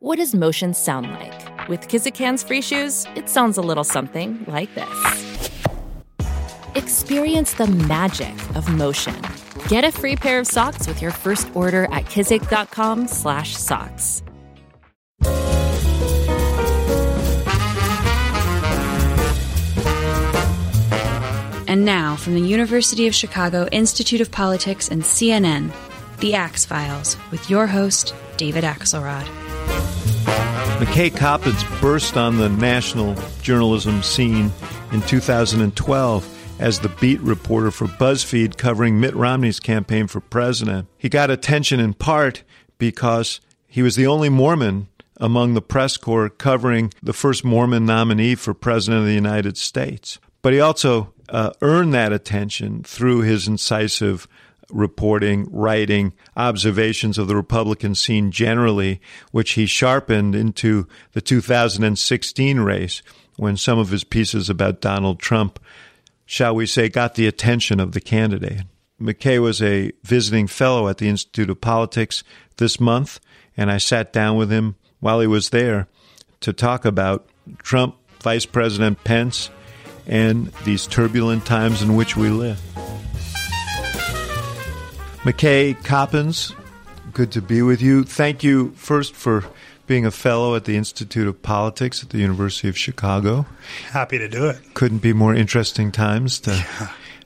What does motion sound like? With Kizik hands free shoes, it sounds a little something like this. Experience the magic of motion. Get a free pair of socks with your first order at kizik.com/socks. And now, from the University of Chicago Institute of Politics and CNN, The Axe Files, with your host, David Axelrod. McKay Coppins burst on the national journalism scene in 2012 as the beat reporter for BuzzFeed covering Mitt Romney's campaign for president. He got attention in part because he was the only Mormon among the press corps covering the first Mormon nominee for president of the United States. But he also uh, earned that attention through his incisive reporting, writing, observations of the Republican scene generally, which he sharpened into the 2016 race when some of his pieces about Donald Trump, shall we say, got the attention of the candidate. McKay was a visiting fellow at the Institute of Politics this month, and I sat down with him while he was there to talk about Trump, Vice President Pence, and these turbulent times in which we live. McKay Coppins, good to be with you. Thank you first for being a fellow at the Institute of Politics at the University of Chicago. Happy to do it. Couldn't be more interesting times to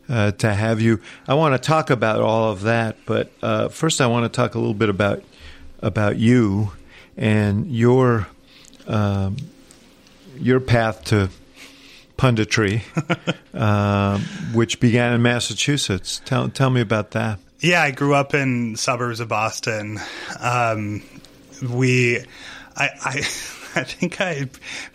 uh, to have you. I want to talk about all of that, but uh, first I want to talk a little bit about about you and your um, your path to punditry, uh, which began in Massachusetts. Tell tell me about that. Yeah, I grew up in suburbs of Boston. Um, we, I, I, I think I,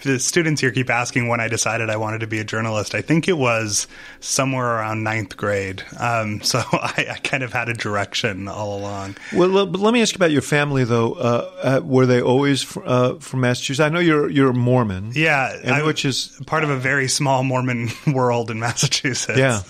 the students here keep asking when I decided I wanted to be a journalist. I think it was somewhere around ninth grade. Um, so I, I, kind of had a direction all along. Well, but let me ask you about your family, though. Uh, uh, were they always uh, from Massachusetts? I know you're you're Mormon. Yeah, and I, which is part of a very small Mormon world in Massachusetts. Yeah,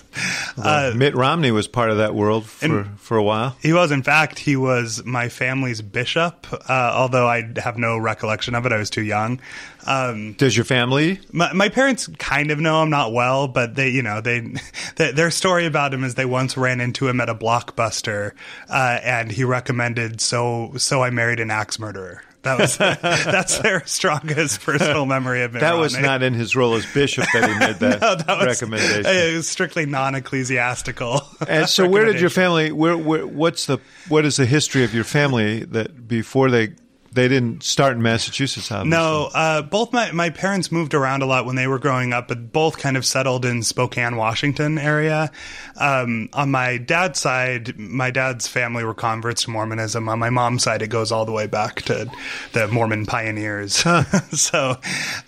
well, uh, Mitt Romney was part of that world for for a while. He was, in fact, he was my family's bishop. Uh, although I have no recollection of it, I was too young. Um, Does your family? My, my, parents kind of know I'm not well, but they, you know, they, they, their story about him is they once ran into him at a blockbuster, uh, and he recommended so so I married an axe murderer. That was that's their strongest personal memory of Mitt That was not in his role as bishop that he made that, no, that was, recommendation. It was strictly non-ecclesiastical. And so, where did your family? Where, where? What's the? What is the history of your family that before they they didn't start in Massachusetts, obviously. No, uh, both my, my parents moved around a lot when they were growing up, but both kind of settled in Spokane, Washington area. Um, on my dad's side, my dad's family were converts to Mormonism. On my mom's side, it goes all the way back to the Mormon pioneers. so,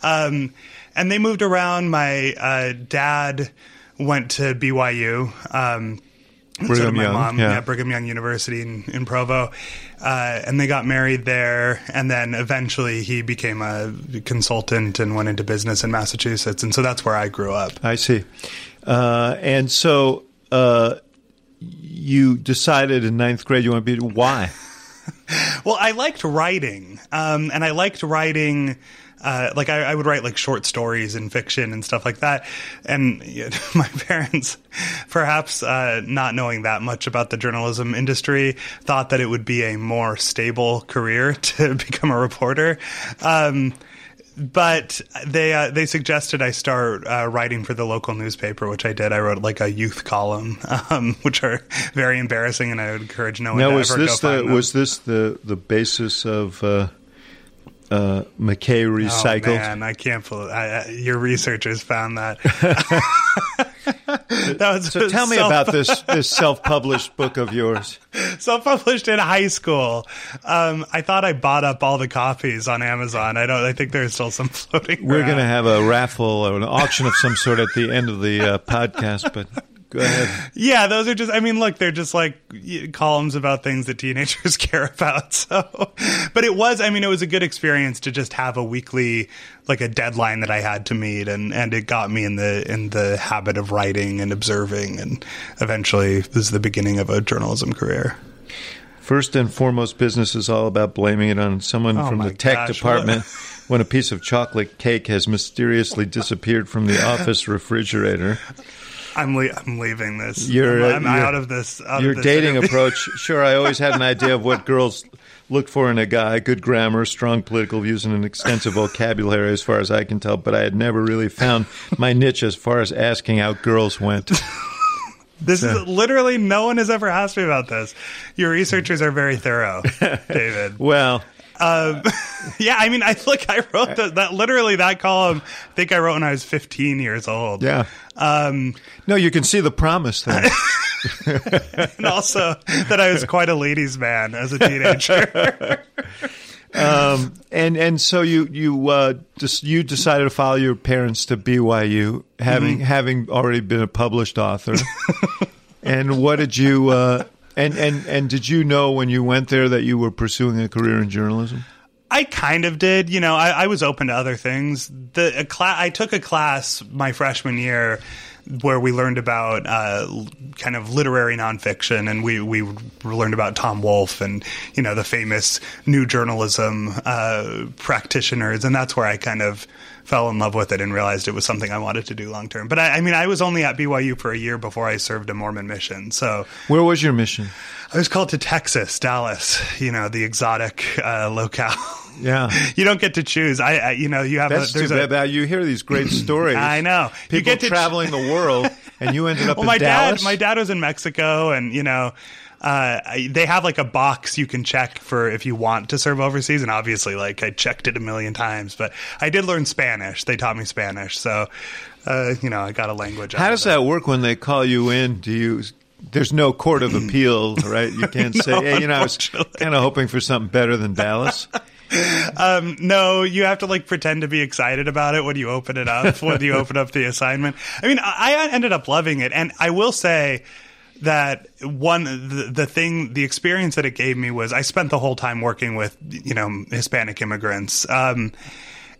um, and they moved around. My uh, dad went to BYU. Um, Brigham Young, mom, yeah. yeah. Brigham Young University in, in Provo, uh, and they got married there. And then eventually he became a consultant and went into business in Massachusetts, and so that's where I grew up. I see. Uh, and so uh, you decided in ninth grade you want to be why? well, I liked writing, um, and I liked writing uh, like I, I, would write like short stories and fiction and stuff like that. And you know, my parents, perhaps uh, not knowing that much about the journalism industry, thought that it would be a more stable career to become a reporter. Um, but they uh, they suggested I start uh, writing for the local newspaper, which I did. I wrote like a youth column, um, which are very embarrassing, and I would encourage no one now, to was ever this the was this the the basis of uh, uh, McKay recycled? Oh, man, I can't believe I, I, your researchers found that. that so tell me self- about this this self published book of yours. Self published in high school. Um, I thought I bought up all the copies on Amazon. I don't. I think there's still some floating. We're going to have a raffle or an auction of some sort at the end of the uh, podcast, but. Go ahead. Yeah, those are just. I mean, look, they're just like columns about things that teenagers care about. So, but it was. I mean, it was a good experience to just have a weekly, like a deadline that I had to meet, and and it got me in the in the habit of writing and observing, and eventually this is the beginning of a journalism career. First and foremost, business is all about blaming it on someone Oh from the tech gosh, department when a piece of chocolate cake has mysteriously disappeared from the office refrigerator. I'm le- I'm leaving this. Your, I'm, I'm uh, your- out of this. Out Your of this dating interview. approach. Sure, I always had an idea of what girls look for in a guy good grammar, strong political views, and an extensive vocabulary, as far as I can tell, but I had never really found my niche as far as asking out girls went. This is literally no one has ever asked me about this. Your researchers are very thorough, David. Well, Um, yeah, I mean, I look, I wrote that, that literally that column. I think I wrote when I was 15 years old. yeah. Um, No, you can see the promise there. and also that I was quite a ladies' man as a teenager. Um, and and so you you uh, just you decided to follow your parents to BYU, having Mm-hmm. having already been a published author. and what did you uh, and and and did you know when you went there that you were pursuing a career in journalism? I kind of did. You know, I, I was open to other things. The a cla- I took a class my freshman year where we learned about uh, kind of literary nonfiction, and we we learned about Tom Wolfe and you know the famous new journalism uh, practitioners, and that's where I kind of fell in love with it and realized it was something I wanted to do long term. But I, I mean, I was only at BYU for a year before I served a Mormon mission, so. Where was your mission? I was called to Texas, Dallas, you know, the exotic uh, locale. Yeah. you don't get to choose. I, I you know, you have That's a, too bad. a, You hear these great stories. I know. You People get to ch- traveling the world, and you ended up well, in my Dallas. dad, my dad was in Mexico, and you know, uh, they have like a box you can check for if you want to serve overseas, and obviously, like I checked it a million times, but I did learn Spanish. They taught me Spanish, so uh, you know, I got a language. How does that work when they call you in? Do you? There's no court of appeal, right? You can't say, hey, you know, I was kind of hoping for something better than Dallas. Um, no, you have to like pretend to be excited about it when you open it up, when you open up the assignment. I mean, I, I ended up loving it. And I will say that one, the, the thing, the experience that it gave me was I spent the whole time working with, you know, Hispanic immigrants. Um,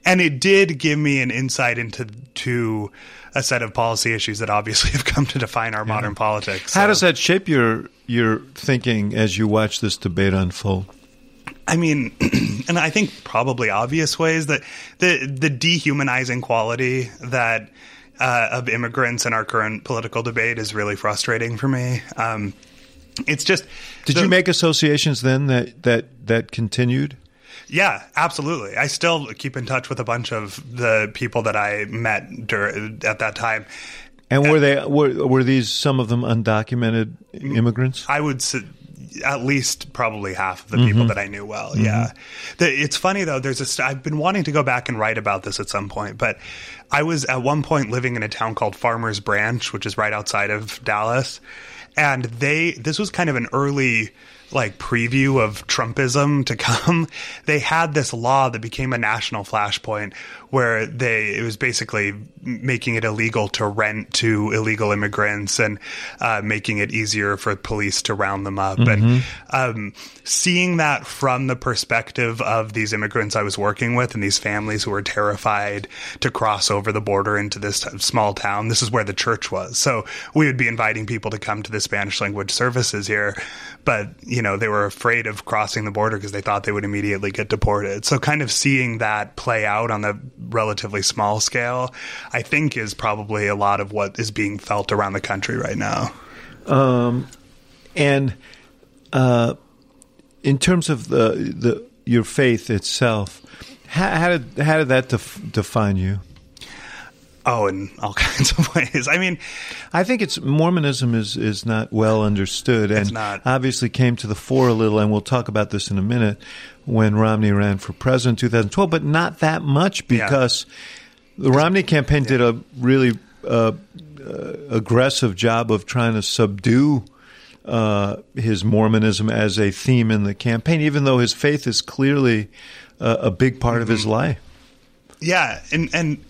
and it did give me an insight into to a set of policy issues that obviously have come to define our modern politics. How does that shape your your thinking as you watch this debate unfold? I mean, and I think probably obvious ways that the the dehumanizing quality that uh, of immigrants in our current political debate is really frustrating for me. Um, it's just Did the- you make associations then that that that continued? Yeah, absolutely. I still keep in touch with a bunch of the people that I met dur- at that time. And were they were were these some of them undocumented immigrants? I would s- at least probably half of the people mm-hmm. that I knew well. Mm-hmm. Yeah, the, it's funny though. There's a. St- I've been wanting to go back and write about this at some point, but I was at one point living in a town called Farmers Branch, which is right outside of Dallas, and they. This was kind of an early like preview of Trumpism to come. They had this law that became a national flashpoint where they it was basically making it illegal to rent to illegal immigrants and uh, making it easier for police to round them up. And um, seeing that from the perspective of these immigrants I was working with and these families who were terrified to cross over the border into this small town. This is where the church was. So we would be inviting people to come to the Spanish language services here, but you know, they were afraid of crossing the border because they thought they would immediately get deported. So kind of seeing that play out on the relatively small scale, I think is probably a lot of what is being felt around the country right now. And uh, in terms of the the your faith itself, how, how did how did that def- define you? Oh, in all kinds of ways. I mean, I think it's Mormonism is is not well understood, and obviously came to the fore a little. And we'll talk about this in a minute when Romney ran for president in 2012, but not that much because the Romney campaign did a really uh, uh, aggressive job of trying to subdue uh, his Mormonism as a theme in the campaign, even though his faith is clearly uh, a big part of his life. Yeah, and and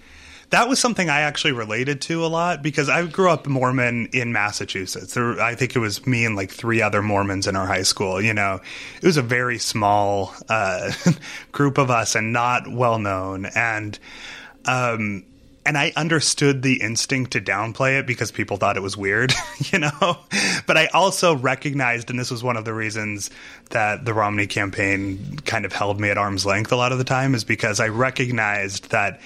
that was something I actually related to a lot because I grew up Mormon in Massachusetts. There, I think it was me and like three other Mormons in our high school. You know, it was a very small uh, group of us and not well known, and um, and I understood the instinct to downplay it because people thought it was weird, you know. But I also recognized, and this was one of the reasons that the Romney campaign kind of held me at arm's length a lot of the time, is because I recognized that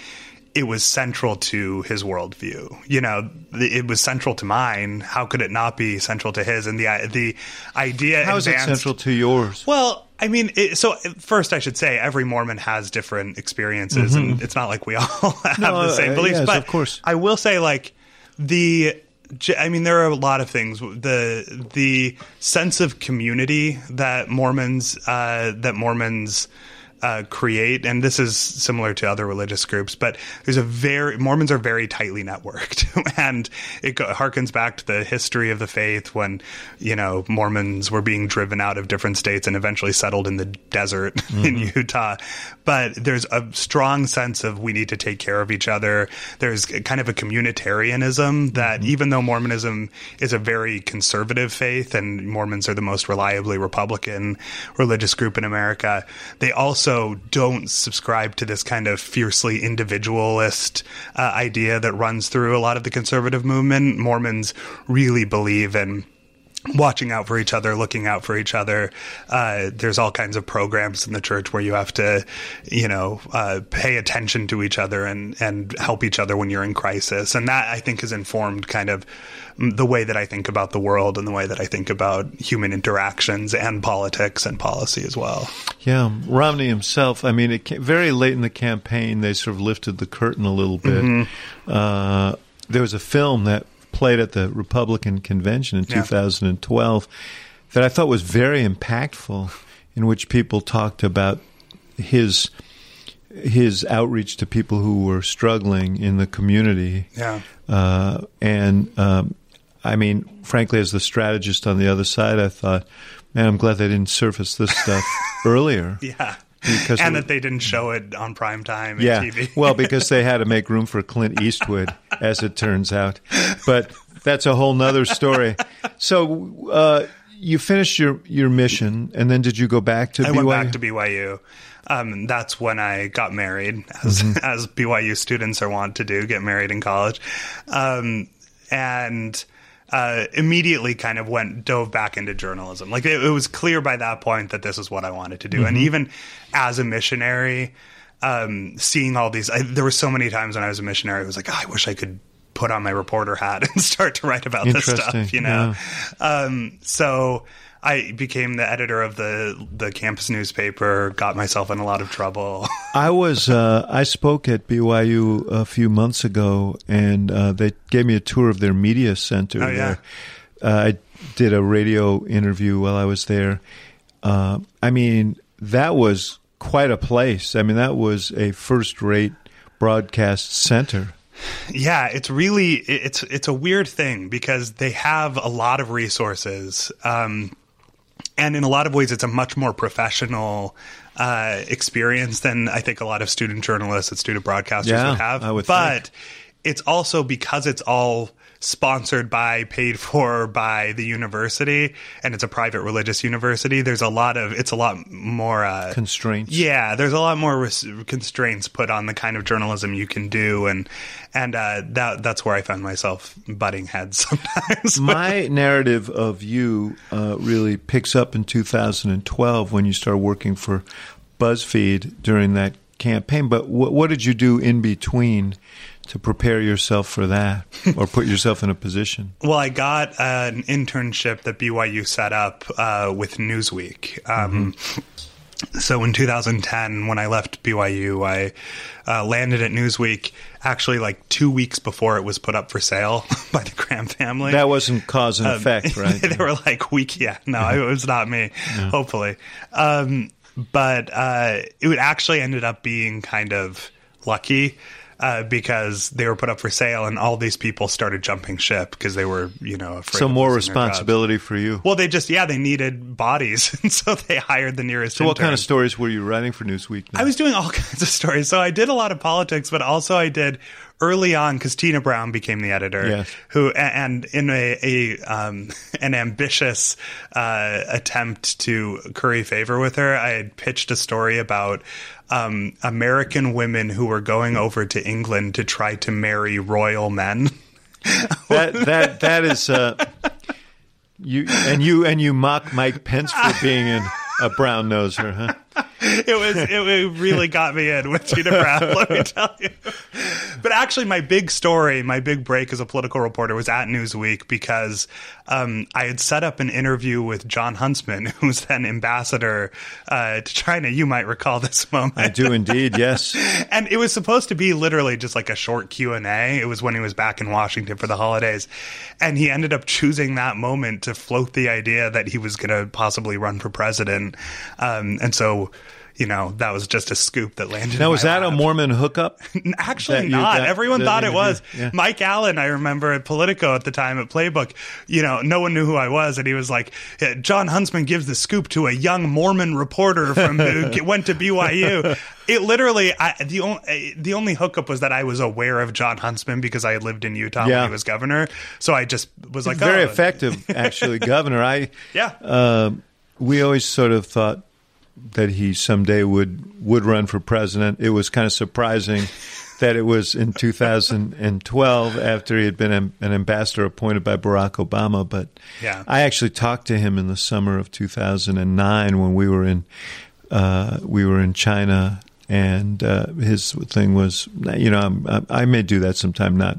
it was central to his worldview. You know, it was central to mine. How could it not be central to his? And the the idea. How is advanced, it central to yours? Well, I mean, it, so first, I should say every Mormon has different experiences, mm-hmm. and it's not like we all have no, the same uh, beliefs. yes, but of course, I will say, like the. I mean, there are a lot of things. The the sense of community that Mormons uh, that Mormons uh, create, and this is similar to other religious groups, but there's a very Mormons are very tightly networked, and it go, harkens back to the history of the faith when you know Mormons were being driven out of different states and eventually settled in the desert mm-hmm. in Utah. But there's a strong sense of we need to take care of each other. There's kind of a communitarianism that mm-hmm. even though Mormonism is a very conservative faith and Mormons are the most reliably Republican religious group in America, they also don't subscribe to this kind of fiercely individualist uh, idea that runs through a lot of the conservative movement. Mormons really believe in watching out for each other, looking out for each other. Uh, there's all kinds of programs in the church where you have to, you know, uh, pay attention to each other and and help each other when you're in crisis. And that I think has informed kind of the way that I think about the world and the way that I think about human interactions and politics and policy as well. Yeah, Romney himself. I mean, it came, very late in the campaign, they sort of lifted the curtain a little bit. Mm-hmm. Uh, there was a film that played at the Republican convention in yeah. 2012 that I thought was very impactful, in which people talked about his his outreach to people who were struggling in the community. Yeah. Uh, and um, I mean, frankly, as the strategist on the other side, I thought, man, I'm glad they didn't surface this stuff earlier. Yeah. Because and that they didn't show it on prime time yeah, TV. well, because they had to make room for Clint Eastwood, as it turns out. But that's a whole nother story. So uh, you finished your, your mission, and then did you go back to I BYU? went back to BYU. Um, that's when I got married, as, mm-hmm. as BYU students are wont to do, get married in college. Um, and uh, immediately kind of went dove back into journalism. Like it, it, was clear by that point that this is what I wanted to do. Mm-hmm. And even as a missionary, um, seeing all these, I, there were so many times when I was a missionary, I was like, oh, I wish I could put on my reporter hat and start to write about this stuff, you know? Yeah. Um, so I became the editor of the the campus newspaper. Got myself in a lot of trouble. I was uh, I spoke at BYU a few months ago, and uh, they gave me a tour of their media center. Oh yeah. Uh, I did a radio interview while I was there. Uh, I mean, that was quite a place. I mean, that was a first rate broadcast center. Yeah, it's really it's it's a weird thing because they have a lot of resources. Um, and in a lot of ways, it's a much more professional uh, experience than I think a lot of student journalists and student broadcasters yeah, would have. But think. it's also because it's all sponsored by, paid for by the university, and it's a private religious university. There's a lot of it's a lot more uh, constraints. Yeah, there's a lot more res- constraints put on the kind of journalism you can do, and and uh, that that's where I found myself butting heads sometimes. My narrative of you uh, really picks up in 2012 when you start working for BuzzFeed during that campaign. But w- what did you do in between? to prepare yourself for that or put yourself in a position? Well, I got uh, an internship that BYU set up uh, with Newsweek. Um, mm-hmm. So in 2010, when I left BYU, I uh, landed at Newsweek actually like two weeks before it was put up for sale by the Graham family. That wasn't cause and um, effect, right? they were like, week, yeah, no, it was not me, yeah. hopefully. Um, but uh, it actually ended up being kind of lucky uh, because they were put up for sale, and all these people started jumping ship because they were, you know, afraid. So more responsibility for you. Well, they just yeah, they needed bodies, and so they hired the nearest. So, intern. what kind of stories were you writing for Newsweek? Now? I was doing all kinds of stories. So I did a lot of politics, but also I did early on because Tina Brown became the editor, Yes. who and in a, a um, an ambitious uh, attempt to curry favor with her, I had pitched a story about um, American women who were going over to England to try to marry royal men. that that that is uh, you and you and you mock Mike Pence for being an, a brown noser, huh? it was it, really got me in with Tina Brown. let me tell you. But actually, my big story, my big break as a political reporter was at Newsweek because um, I had set up an interview with Jon Huntsman, who was then ambassador uh, to China. You might recall this moment. I do indeed. Yes. and it was supposed to be literally just like a short q&a it was when he was back in washington for the holidays and he ended up choosing that moment to float the idea that he was going to possibly run for president um, and so you know that was just a scoop that landed Now was that a. Mormon hookup? Actually, that not. got- Everyone that thought it was. Yeah. Mike Allen, I remember at Politico at the time at Playbook, you know, no one knew who I was. And he was like, Jon Huntsman gives the scoop to a young Mormon reporter from who went to BYU. It literally, I, the, only, the only hookup was that I was aware of Jon Huntsman because I had lived in Utah Yeah. when he was governor. So I just was like, Very oh, effective, actually, Governor. I Yeah. uh, we always sort of thought that he someday would would run for president. It was kind of surprising that it was in 2012 after he had been an ambassador appointed by Barack Obama. But Yeah. I actually talked to him in the summer of 2009 when we were in uh, we were in China, and uh, his thing was, you know, I'm, I I may do that sometime, not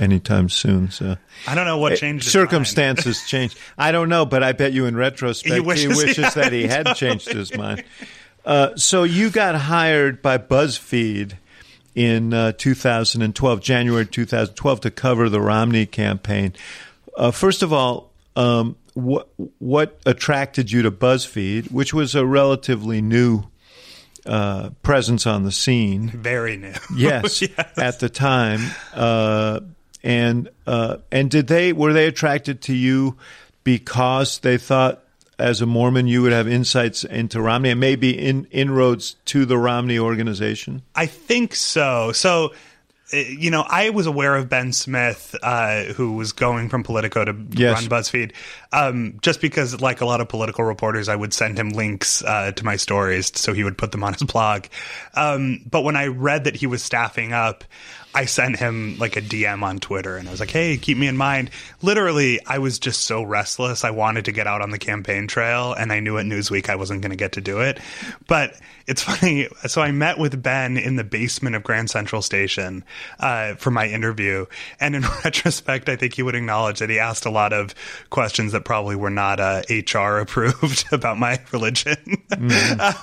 anytime soon. So. I don't know what changed. his Circumstances change. I don't know, but I bet you in retrospect He he wishes wishes, he that he had changed his mind. Uh, so you got hired by BuzzFeed in uh, 2012, January 2012, to cover the Romney campaign. Uh, first of all, um, what what attracted you to BuzzFeed, which was a relatively new uh, presence on the scene? Very new. yes, at the time. Uh, and uh, and did they were they attracted to you because they thought as a Mormon you would have insights into Romney and maybe in, inroads to the Romney organization? I think so. So, you know, I was aware of Ben Smith, uh, who was going from Politico to Yes. run BuzzFeed, um, just because, like a lot of political reporters, I would send him links uh, to my stories so he would put them on his blog. Um, but when I read that he was staffing up, I sent him like a DM on Twitter and I was like, hey, keep me in mind. Literally, I was just so restless. I wanted to get out on the campaign trail and I knew at Newsweek I wasn't going to get to do it. But it's funny. So I met with Ben in the basement of Grand Central Station uh, for my interview. And in retrospect, I think he would acknowledge that he asked a lot of questions that probably were not uh, HR approved about my religion.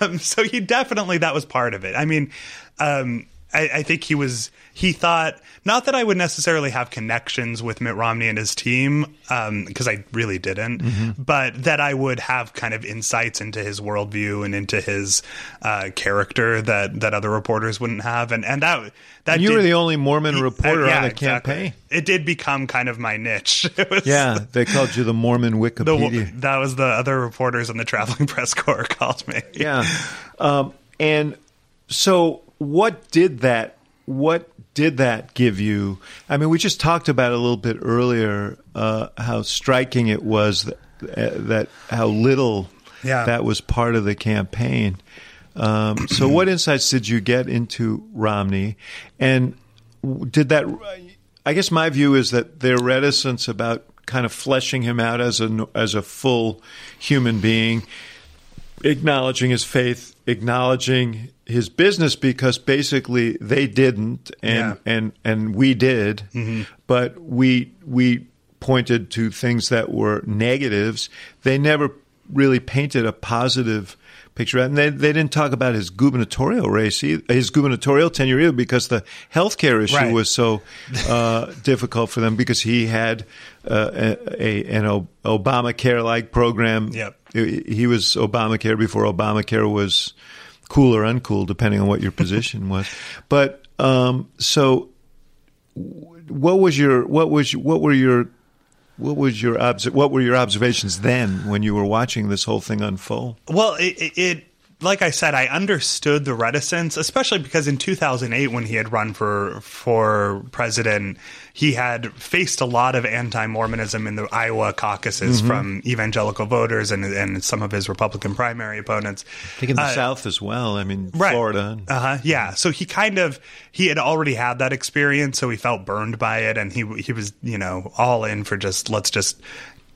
um, so he definitely, that was part of it. I mean, um, I, I think he was he thought not that I would necessarily have connections with Mitt Romney and his team because I really didn't, but that I would have kind of insights into his worldview and into his uh, character that that other reporters wouldn't have, and and that that You were the only Mormon reporter uh, yeah, on the exactly. campaign. It did become kind of my niche. Was Yeah, they called you the Mormon the, Wikipedia. that was the other reporters on the traveling press corps called me. yeah. Um, and so, what did that? What did that give you? I mean, we just talked about a little bit earlier. Uh, how striking it was that, uh, that how little Yeah. that was part of the campaign. Um, so, what insights did you get into Romney? And did that? I guess my view is that their reticence about kind of fleshing him out as a as a full human being acknowledging his faith, acknowledging his business because basically they didn't and Yeah. and and we did. But we we pointed to things that were negatives. They never really painted a positive picture. And they, they didn't talk about his gubernatorial race, either, his gubernatorial tenure either, because the healthcare issue Right. was so uh, difficult for them because he had uh, a, a, an Obamacare like program. Yep. He was Obamacare before Obamacare was cool or uncool, depending on what your position was. But um, so, what was your what was what were your what was your obs- what were your observations then when you were watching this whole thing unfold? Well, it, it, it like I said, I understood the reticence, especially because in 2008, when he had run for for president, he had faced a lot of anti-Mormonism in the Iowa caucuses from evangelical voters and and some of his Republican primary opponents. I think in the South as well. I mean, right. Florida. Uh huh. Yeah. So he kind of he had already had that experience, so he felt burned by it, and he he was you know all in for just let's just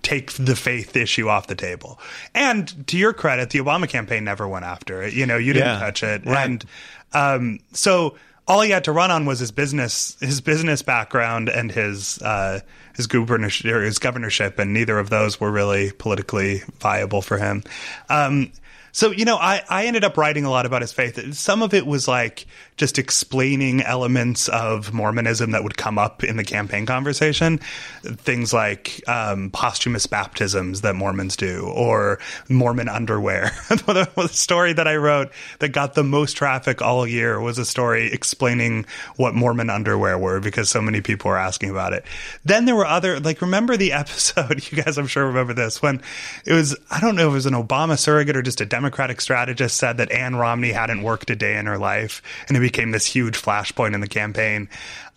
take the faith issue off the table. And to your credit, the Obama campaign never went after it. You know, you didn't Yeah. touch it, Right. and um, so all he had to run on was his business his business background and his uh, his gubernatorship his governorship, and neither of those were really politically viable for him. Um, so you know, I I ended up writing a lot about his faith. Some of it was like just explaining elements of Mormonism that would come up in the campaign conversation, things like um, posthumous baptisms that Mormons do, or Mormon underwear. the story that I wrote that got the most traffic all year was a story explaining what Mormon underwear were because so many people were asking about it. Then there were other like remember the episode you guys I'm sure remember this when it was I don't know if it was an Obama surrogate or just a Democratic strategist said that Ann Romney hadn't worked a day in her life and became this huge flashpoint in the campaign.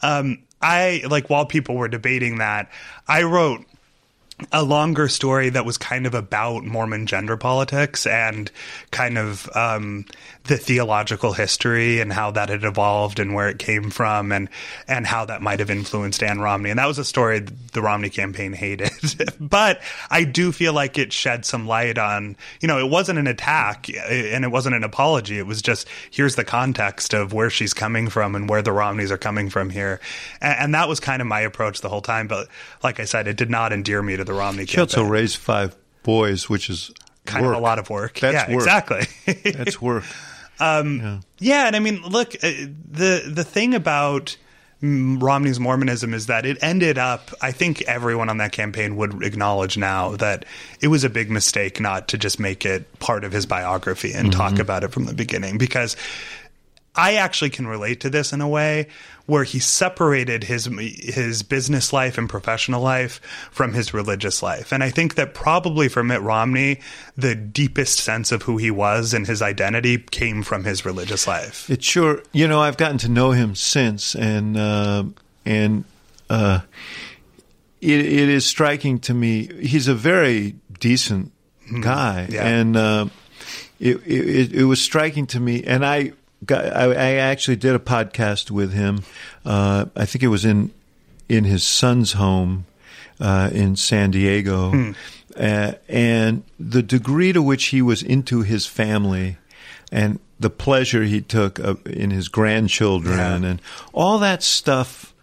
Um, I like while people were debating that, I wrote a longer story that was kind of about Mormon gender politics and kind of um, the theological history and how that had evolved and where it came from and and how that might have influenced Ann Romney. And that was a story the Romney campaign hated. but I do feel like it shed some light on, you know, it wasn't an attack and it wasn't an apology. It was just here's the context of where she's coming from and where the Romneys are coming from here. And, and that was kind of my approach the whole time. But like I said, it did not endear me to the Romney She also campaign. raised five boys, which is kind work. of a lot of work. That's yeah, work. exactly. That's work. Yeah, and I mean, look, uh, the the thing about Romney's Mormonism is that it ended up. I think everyone on that campaign would acknowledge now that it was a big mistake not to just make it part of his biography and talk about it from the beginning because. I actually can relate to this in a way where he separated his his business life and professional life from his religious life. And I think that probably for Mitt Romney, the deepest sense of who he was and his identity came from his religious life. It sure, you know, I've gotten to know him since, and uh, and uh, it, it is striking to me. He's a very decent guy, Mm-hmm. Yeah. and uh, it, it it was striking to me. And I I, I actually did a podcast with him. Uh, I think it was in in his son's home uh, in San Diego, Hmm. uh, and the degree to which he was into his family and the pleasure he took uh, in his grandchildren Yeah. and all that stuff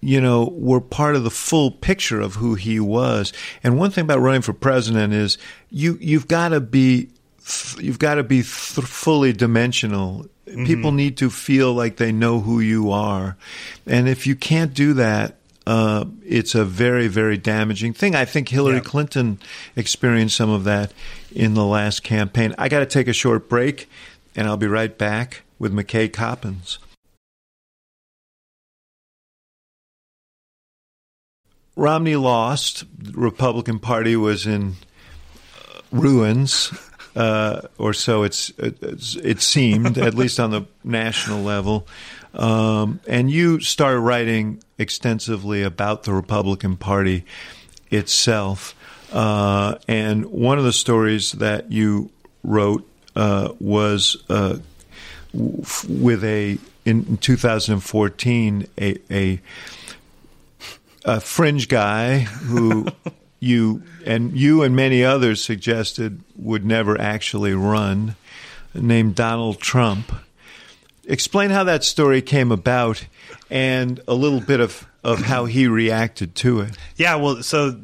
you know were part of the full picture of who he was and one thing about running for president is you you've got to be you've got to be th- fully dimensional people need to feel like they know who you are and if you can't do that uh, it's a very, very damaging thing. I think Hillary Yeah. Clinton experienced some of that in the last campaign. I got to take a short break, and I'll be right back with McKay Coppins. Romney lost. The Republican Party was in uh, ruins, uh, or so it's, it's it seemed, at least on the national level. Um, and you started writing extensively about the Republican Party itself. Uh, and one of the stories that you wrote uh, was uh, with a in 2014 a, a a fringe guy who you and you and many others suggested would never actually run, named Donald Trump. Explain how that story came about and a little bit of, of how he reacted to it. Yeah, well, so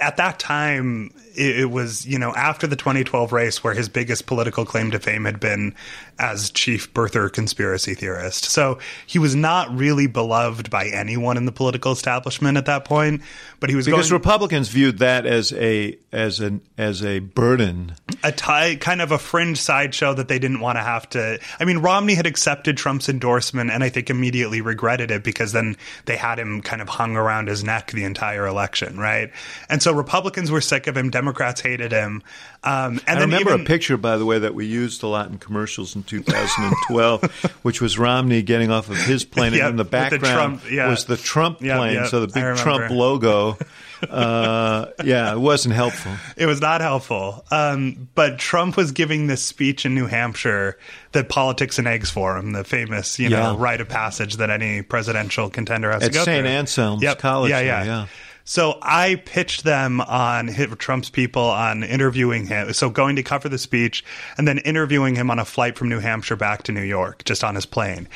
at that time, it, was, you know, after the 2012 race where his biggest political claim to fame had been as chief birther conspiracy theorist. So he was not really beloved by anyone in the political establishment at that point, but he was Because going. Republicans viewed that as a as an as a burden a tie, kind of a fringe sideshow that they didn't want to have to. I mean, Romney had accepted Trump's endorsement and I think immediately regretted it because then they had him kind of hung around his neck the entire election, right? And so Republicans were sick of him, Democrats hated him. Um, and I remember even, a picture, by the way, that we used a lot in commercials in 2012, which was Romney getting off of his plane, Yeah, and in the with the background Trump- yeah. was the Trump Yeah, plane, yeah, so the big. Trump logo. Uh, yeah, it wasn't helpful. It was not helpful. Um, but Trump was giving this speech in New Hampshire, the Politics and Eggs Forum, the famous, you know, Yeah. rite of passage that any presidential contender has At to go St. through. Anselm's Yep. College Yeah, there, yeah. So I pitched them on Trump's people on interviewing him. So going to cover the speech and then interviewing him on a flight from New Hampshire back to New York, just on his plane.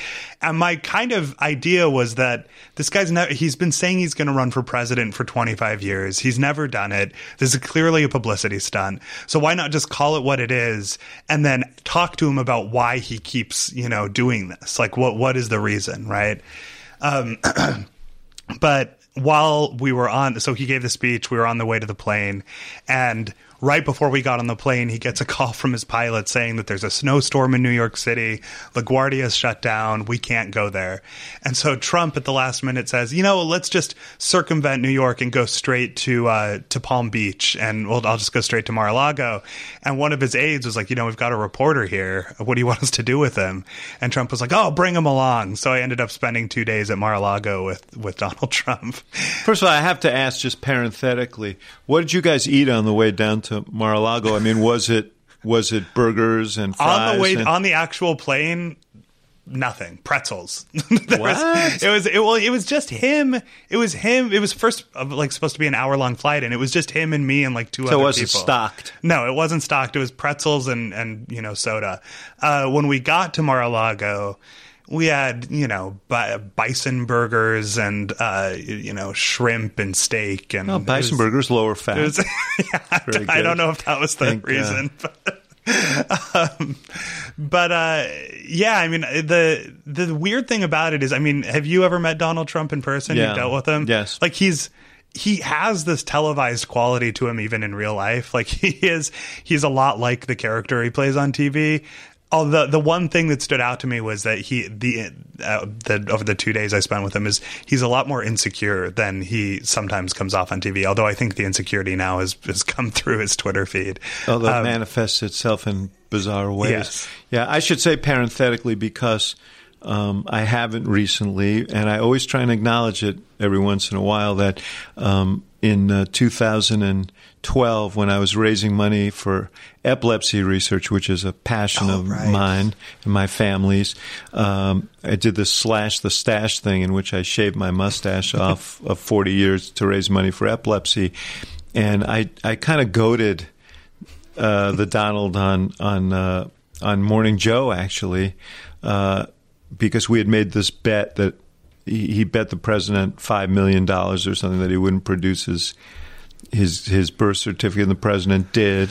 And my kind of idea was that this guy's never, he's been saying he's going to run for president for 25 years. He's never done it. This is clearly a publicity stunt. So why not just call it what it is and then talk to him about why he keeps, you know, doing this? Like what, what is the reason, right? Um, but while we were on so he gave the speech we were on the way to the plane and right before we got on the plane he gets a call from his pilot saying that there's a snowstorm in New York City. LaGuardia is shut down. We can't go there. And so Trump at the last minute says you know let's just circumvent New York and go straight to uh, to Palm Beach and well I'll just go straight to Mar-a-Lago. And one of his aides was like you know we've got a reporter here. What do you want us to do with him? And Trump was like oh bring him along. So I ended up spending two days at Mar-a-Lago with with Donald Trump. First of all, I have to ask, just parenthetically, what did you guys eat on the way down to Mar-a-Lago? I mean, was it was it burgers and fries? on the way and- on the actual plane nothing pretzels There was- What? it was it, well it was just him it was him it was first like supposed to be an hour long flight and it was just him and me and like two So other it wasn't people stocked? no it wasn't stocked it was pretzels and and you know soda uh when we got to mar-a-lago we had you know bi- bison burgers and uh you know shrimp and steak and Oh, it was- bison burgers, lower fat. was, yeah, I don't know if that was the Think, uh, reason, but, um, but uh, yeah, I mean the the weird thing about it is, I mean, have you ever met Donald Trump in person? Yeah. You've dealt with him, Yes. Like he's he has this televised quality to him, even in real life. Like he is, he's a lot like the character he plays on TV. Although the the one thing that stood out to me was that he the, uh, the over the two days I spent with him is he's a lot more insecure than he sometimes comes off on TV. Although I think the insecurity now has has come through his Twitter feed. Although it Um, manifests itself in bizarre ways. Yes. Yeah, I should say parenthetically because um, I haven't recently, and I always try and acknowledge it every once in a while that um, in uh, 2012, when I was raising money for epilepsy research, which is a passion Oh, of right. mine and my family's, um, I did this slash the stash thing in which I shaved my mustache off of 40 years to raise money for epilepsy. And I, I kind of goaded uh, the Donald on on uh, on Morning Joe actually, uh, because we had made this bet that he, he bet the president five million dollars or something that he wouldn't produce his his his birth certificate, and the president did.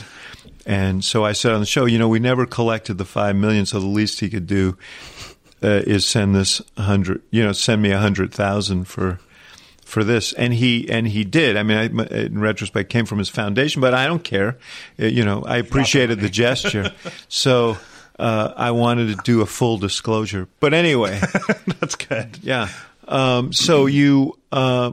And so I said on the show, you know, we never collected the five million, so the least he could do uh, is send this hundred, you know, send me a hundred thousand for for this, and he and he did. I mean, I, in retrospect, came from his foundation, but I don't care. Uh, You know, I appreciated the gesture, so uh, I wanted to do a full disclosure. But anyway, that's good. yeah. Um, so you uh,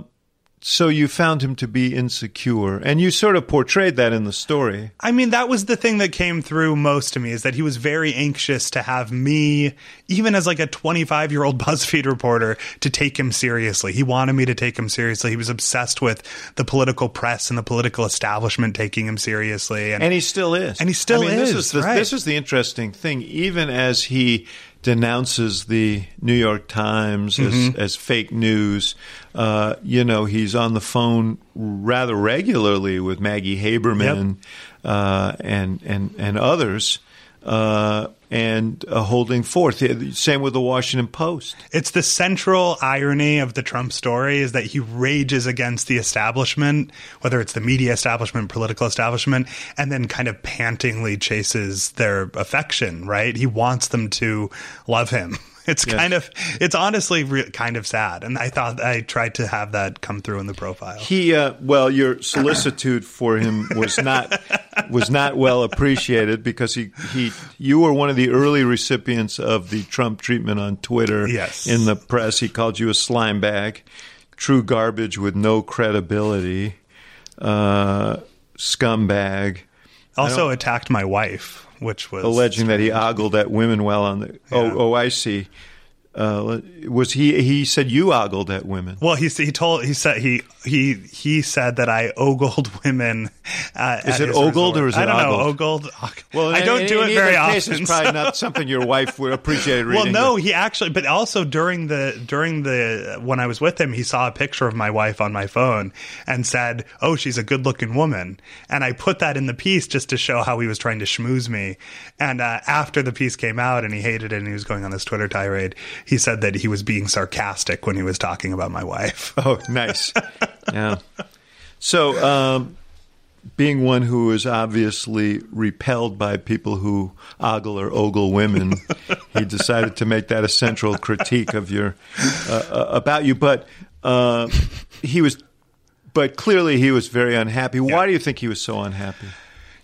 so you found him to be insecure, and you sort of portrayed that in the story. I mean, that was the thing that came through most to me is that he was very anxious to have me, even as like a 25 year old BuzzFeed reporter, to take him seriously. He wanted me to take him seriously. He was obsessed with the political press and the political establishment taking him seriously. And, And he still is. And he still I mean, This is, is, the, right. this is the interesting thing. Even as he denounces the New York Times as, Mm-hmm. as fake news, uh, you know, he's on the phone rather regularly with Maggie Haberman uh, and, and, and others. Uh, and uh, holding forth. Same with the Washington Post. it's the central irony of the Trump story is that he rages against the establishment, whether it's the media establishment, political establishment, and then kind of pantingly chases their affection, right? He wants them to love him. It's Yes. kind of, it's honestly re- kind of sad. And I thought I tried to have that come through in the profile. He, uh, well, your solicitude for him was not was not well appreciated because he, he you were one of the early recipients of the Trump treatment on Twitter. Yes. In the press, he called you a slime bag, true garbage with no credibility, uh, scumbag. Also attacked my wife, which was alleging that he ogled at women while on the. Oh, yeah. Oh, oh, I see. Uh, was he? He said you ogled at women. Well, he he told he said he he he said that I ogled women. Uh, Is it ogled resort. or is it I don't ogled? know ogled. Well, I don't in, do in it very case, often. It's probably not something your wife would appreciate reading. Well, no, he actually, but also during the during the when I was with him, he saw a picture of my wife on my phone and said, "Oh, she's a good-looking woman." And I put that in the piece just to show how he was trying to schmooze me. And uh, after the piece came out and he hated it and he was going on this Twitter tirade, he said that he was being sarcastic when he was talking about my wife. Oh, nice. yeah. So, um, being one who is obviously repelled by people who ogle or ogle women, he decided to make that a central critique of your uh, uh, about you. But uh, he was, but clearly he was very unhappy. Why do you think he was so unhappy?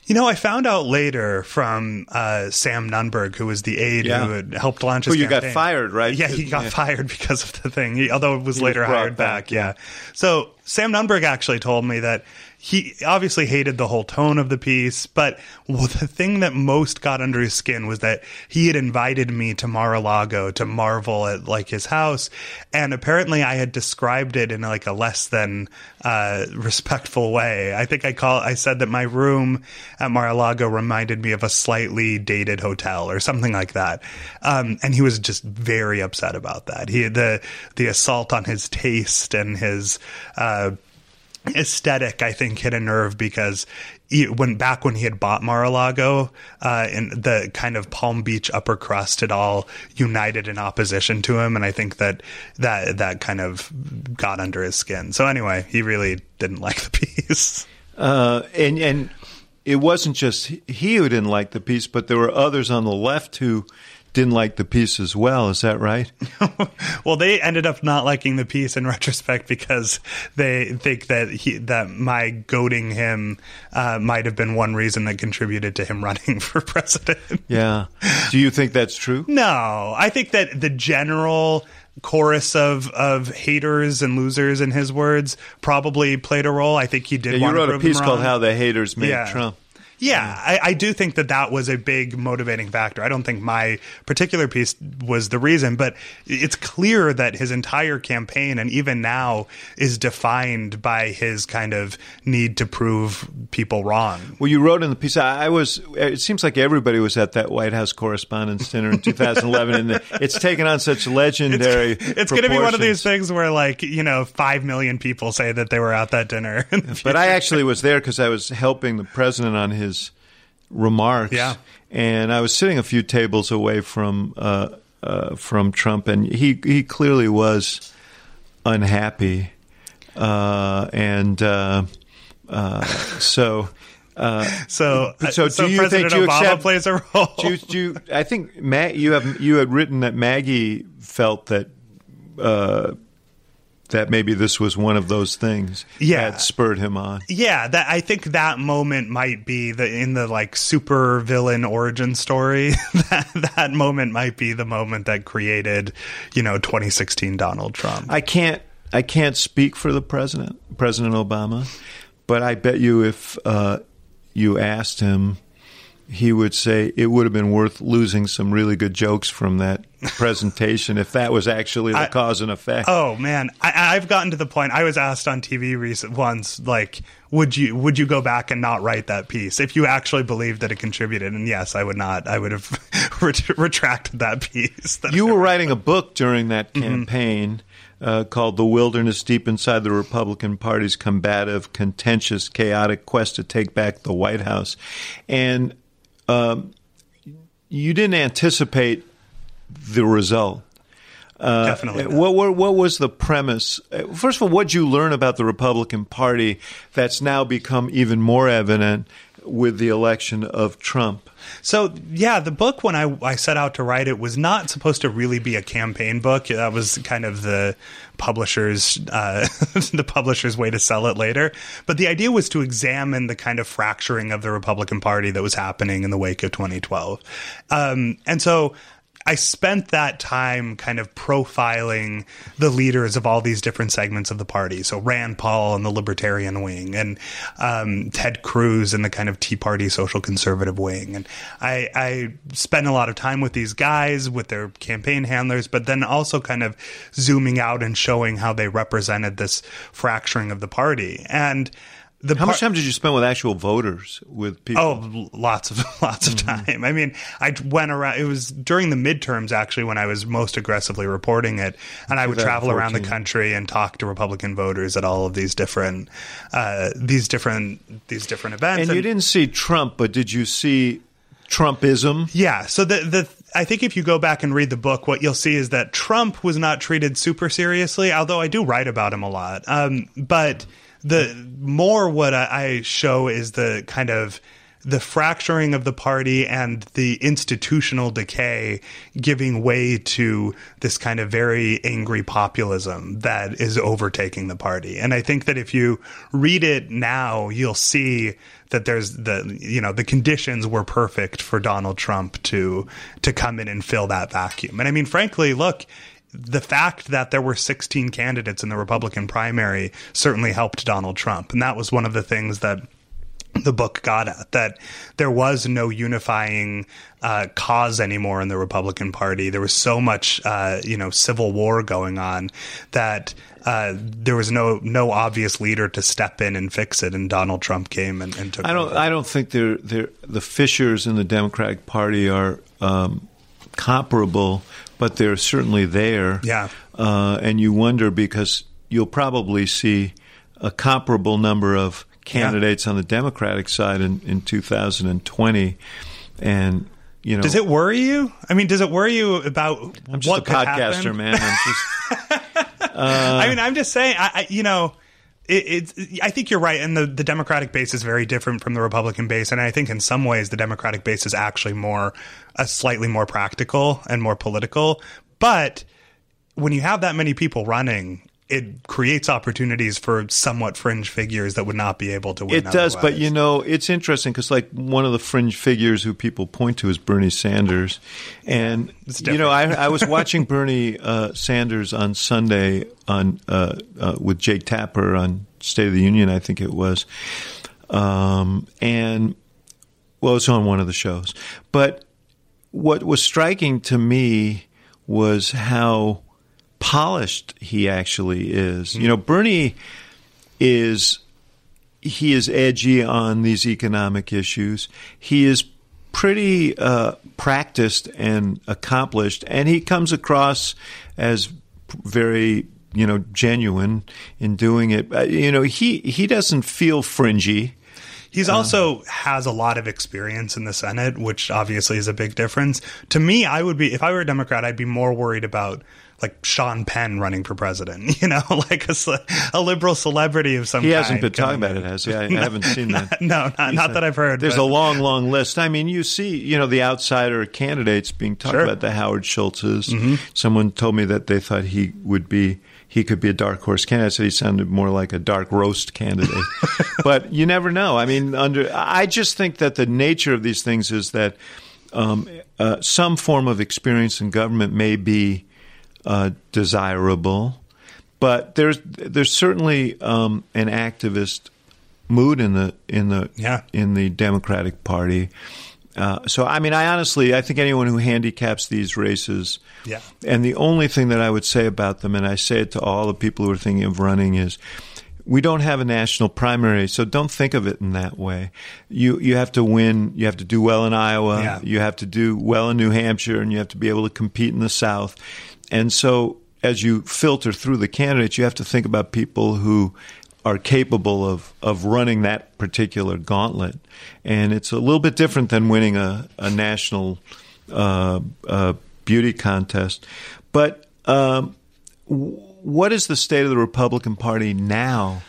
You know, I found out later from uh, Sam Nunberg, who was the aide Yeah. who had helped launch Who his you got fired, right? Yeah, he got Yeah. fired because of the thing. He, although it was He later brought hired back, back. Yeah. So Sam Nunberg actually told me that he obviously hated the whole tone of the piece, but the thing that most got under his skin was that he had invited me to Mar-a-Lago to marvel at like his house, and apparently I had described it in like a less than uh, respectful way. I think I call I said that my room at Mar-a-Lago reminded me of a slightly dated hotel or something like that, um, and he was just very upset about that. He the the assault on his taste and his. Uh, aesthetic i think hit a nerve because he, when back when he had bought mar-a-lago uh, and the kind of palm beach upper crust had all united in opposition to him and i think that that that kind of got under his skin. So anyway he really didn't like the piece. Uh, and and it wasn't just he who didn't like the piece, but there were others on the left who didn't like the piece as well. Is that right? well, they ended up not liking the piece in retrospect because they think that he that my goading him uh, might have been one reason that contributed to him running for president. Yeah. Do you think that's true? No, I think that the general chorus of of haters and losers, in his words, probably played a role. I think he did. Yeah, you wrote a piece called "How the Haters Made Yeah. Trump." Yeah, mm-hmm. I, I do think that that was a big motivating factor. I don't think my particular piece was the reason, but it's clear that his entire campaign and even now is defined by his kind of need to prove people wrong. Well, you wrote in the piece. I I was. It seems like everybody was at that White House Correspondents' Dinner in 2011, and it's taken on such legendary. It's going to be one of these things where, like, you know, five million people say that they were at that dinner. But I actually was there because I was helping the president on his remarks. Yeah. and I was sitting a few tables away from uh, uh, from Trump, and he he clearly was unhappy, uh, and uh, uh, so. Uh, so, so so do you President think you Obama accept- plays a role. do you, do you, I think Matt, you have you had written that Maggie felt that uh, that maybe this was one of those things Yeah. that spurred him on. Yeah, that I think that moment might be the in the like super villain origin story. that that moment might be the moment that created, you know, 2016 Donald Trump. I can't I can't speak for the president, President Obama, but I bet you if uh, you asked him, he would say it would have been worth losing some really good jokes from that presentation if that was actually the I- cause and effect. Oh man, I, I've gotten to the point. I was asked on TV recent once, like, would you would you go back and not write that piece if you actually believed that it contributed? And yes, I would not. I would have ret- retracted that piece. that You I were writing a book during that Mm-hmm. campaign uh, called The Wilderness Deep Inside the Republican Party's Combative, Contentious, Chaotic Quest to Take Back the White House. And um, you didn't anticipate the result. definitely. Uh, not. what, what, what was the premise? Uh, First of all, what did you learn about the Republican Party that's now become even more evident? With the election of Trump. So yeah, the book when I I set out to write it was not supposed to really be a campaign book. That was kind of the publisher's uh, the publisher's way to sell it later. But the idea was to examine the kind of fracturing of the Republican Party that was happening in the wake of 2012, um, and so I spent that time kind of profiling the leaders of all these different segments of the party. So Rand Paul and the Libertarian wing, and um, Ted Cruz and the kind of Tea Party social conservative wing. And I, I spent a lot of time with these guys, with their campaign handlers, but then also kind of zooming out and showing how they represented this fracturing of the party. And the How par- much time did you spend with actual voters, with people? Oh, lots of lots of mm-hmm. time. I mean, I went around. It was during the midterms actually when I was most aggressively reporting it, and I would travel around the country and talk to Republican voters at all of these different uh, these different these different events. And, and you didn't see Trump, but did you see Trumpism? Yeah. So the the I think if you go back and read the book, what you'll see is that Trump was not treated super seriously, although I do write about him a lot. Um, but the more what I show is the kind of the fracturing of the party and the institutional decay giving way to this kind of very angry populism that is overtaking the party. And I think that if you read it now, you'll see that there's the you know the conditions were perfect for Donald Trump to to come in and fill that vacuum. And I mean frankly, look, the fact that there were 16 candidates in the Republican primary certainly helped Donald Trump. And that was one of the things that the book got at that there was no unifying uh, cause anymore in the Republican Party. There was so much, uh, you know, civil war going on that uh, there was no no obvious leader to step in and fix it. And Donald Trump came and, and took. I don't. Over. I don't think they're, they're, the fissures in the Democratic Party are um, comparable but they're certainly there. Yeah. Uh, and you wonder because you'll probably see a comparable number of candidates yeah. on the Democratic side in, in 2020. And, you know. Does it worry you? I mean, does it worry you about I'm just what a podcaster, happen? man. I'm just. Uh, I mean, I'm just saying, I, I you know it, I think you're right, and the, the Democratic base is very different from the Republican base, and I think in some ways the Democratic base is actually more a uh, slightly more practical and more political. But when you have that many people running, it creates opportunities for somewhat fringe figures that would not be able to win. It does, otherwise. but you know, it's interesting because like one of the fringe figures who people point to is Bernie Sanders, and you know, I, I was watching Bernie uh, Sanders on Sunday on uh, uh, with Jake Tapper on State of the Union, I think it was, um, and well, it's on one of the shows, but what was striking to me was how polished he actually is. Mm-hmm. You know, Bernie is he is edgy on these economic issues. He is pretty uh, practiced and accomplished, and he comes across as very you know genuine in doing it. Uh, you know, he he doesn't feel fringy. He's uh, also has a lot of experience in the Senate, which obviously is a big difference. To me, I would be if I were a Democrat, I'd be more worried about like Sean Penn running for president, you know, like a, a liberal celebrity of some kind. he kind. hasn't been talking about it, has he? I, I haven't seen that. no, not, not that I've heard. There's but. a long, long list. I mean, you see, you know, the outsider candidates being talked sure. about, the Howard Schultzes. Mm-hmm. Someone told me that they thought he would be he could be a dark horse candidate. I said he sounded more like a dark roast candidate. but you never know. I mean, under I just think that the nature of these things is that um, uh, some form of experience in government may be uh, desirable, but there's there's certainly um, an activist mood in the in the yeah. in the Democratic Party. Uh, so I mean, I honestly, I think anyone who handicaps these races, yeah. And the only thing that I would say about them, and I say it to all the people who are thinking of running, is we don't have a national primary, so don't think of it in that way. You you have to win. You have to do well in Iowa. Yeah. You have to do well in New Hampshire, and you have to be able to compete in the South. And so, as you filter through the candidates, you have to think about people who are capable of, of running that particular gauntlet. And it's a little bit different than winning a, a national uh, uh, beauty contest. But um, what is the state of the Republican Party now?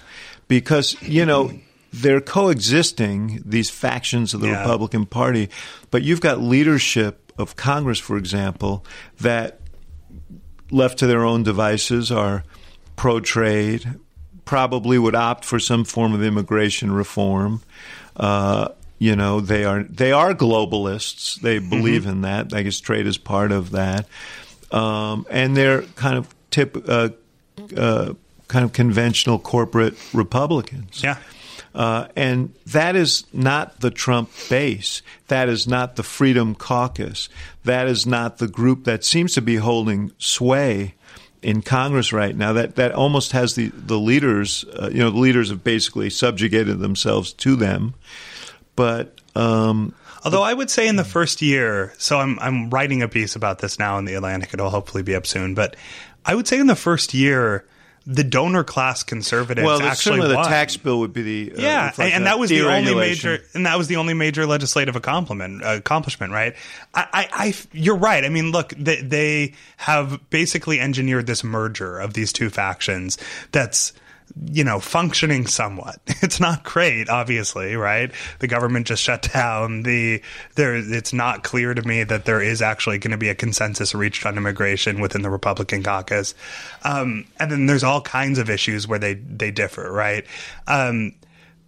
Because, you know, they're coexisting these factions of the Yeah. Republican Party, but you've got leadership of Congress, for example, that left to their own devices are pro trade, probably would opt for some form of immigration reform. Uh, you know, they are they are globalists. They believe in that. I guess trade is part of that, um, and they're kind of tip uh, uh, kind of conventional corporate Republicans. Yeah. Uh, and that is not the Trump base. That is not the Freedom Caucus. That is not the group that seems to be holding sway in Congress right now. That that almost has the the leaders. Uh, you know, the leaders have basically subjugated themselves to them. But um, Although I would say in the first year, so I'm I'm writing a piece about this now in the Atlantic. It'll hopefully be up soon. But I would say in the first year, the donor class conservatives well, actually certainly the tax bill would be the uh, Yeah, and, and that was the only major, and that was the only major legislative accomplishment. Accomplishment, right? I, I, I, you're right. I mean, look, they, they have basically engineered this merger of these two factions. That's you know functioning somewhat. It's not great, obviously, right? The government just shut down. The there, it's not clear to me that there is actually going to be a consensus reached on immigration within the Republican caucus. Um, and then there's all kinds of issues where they they differ, right? Um,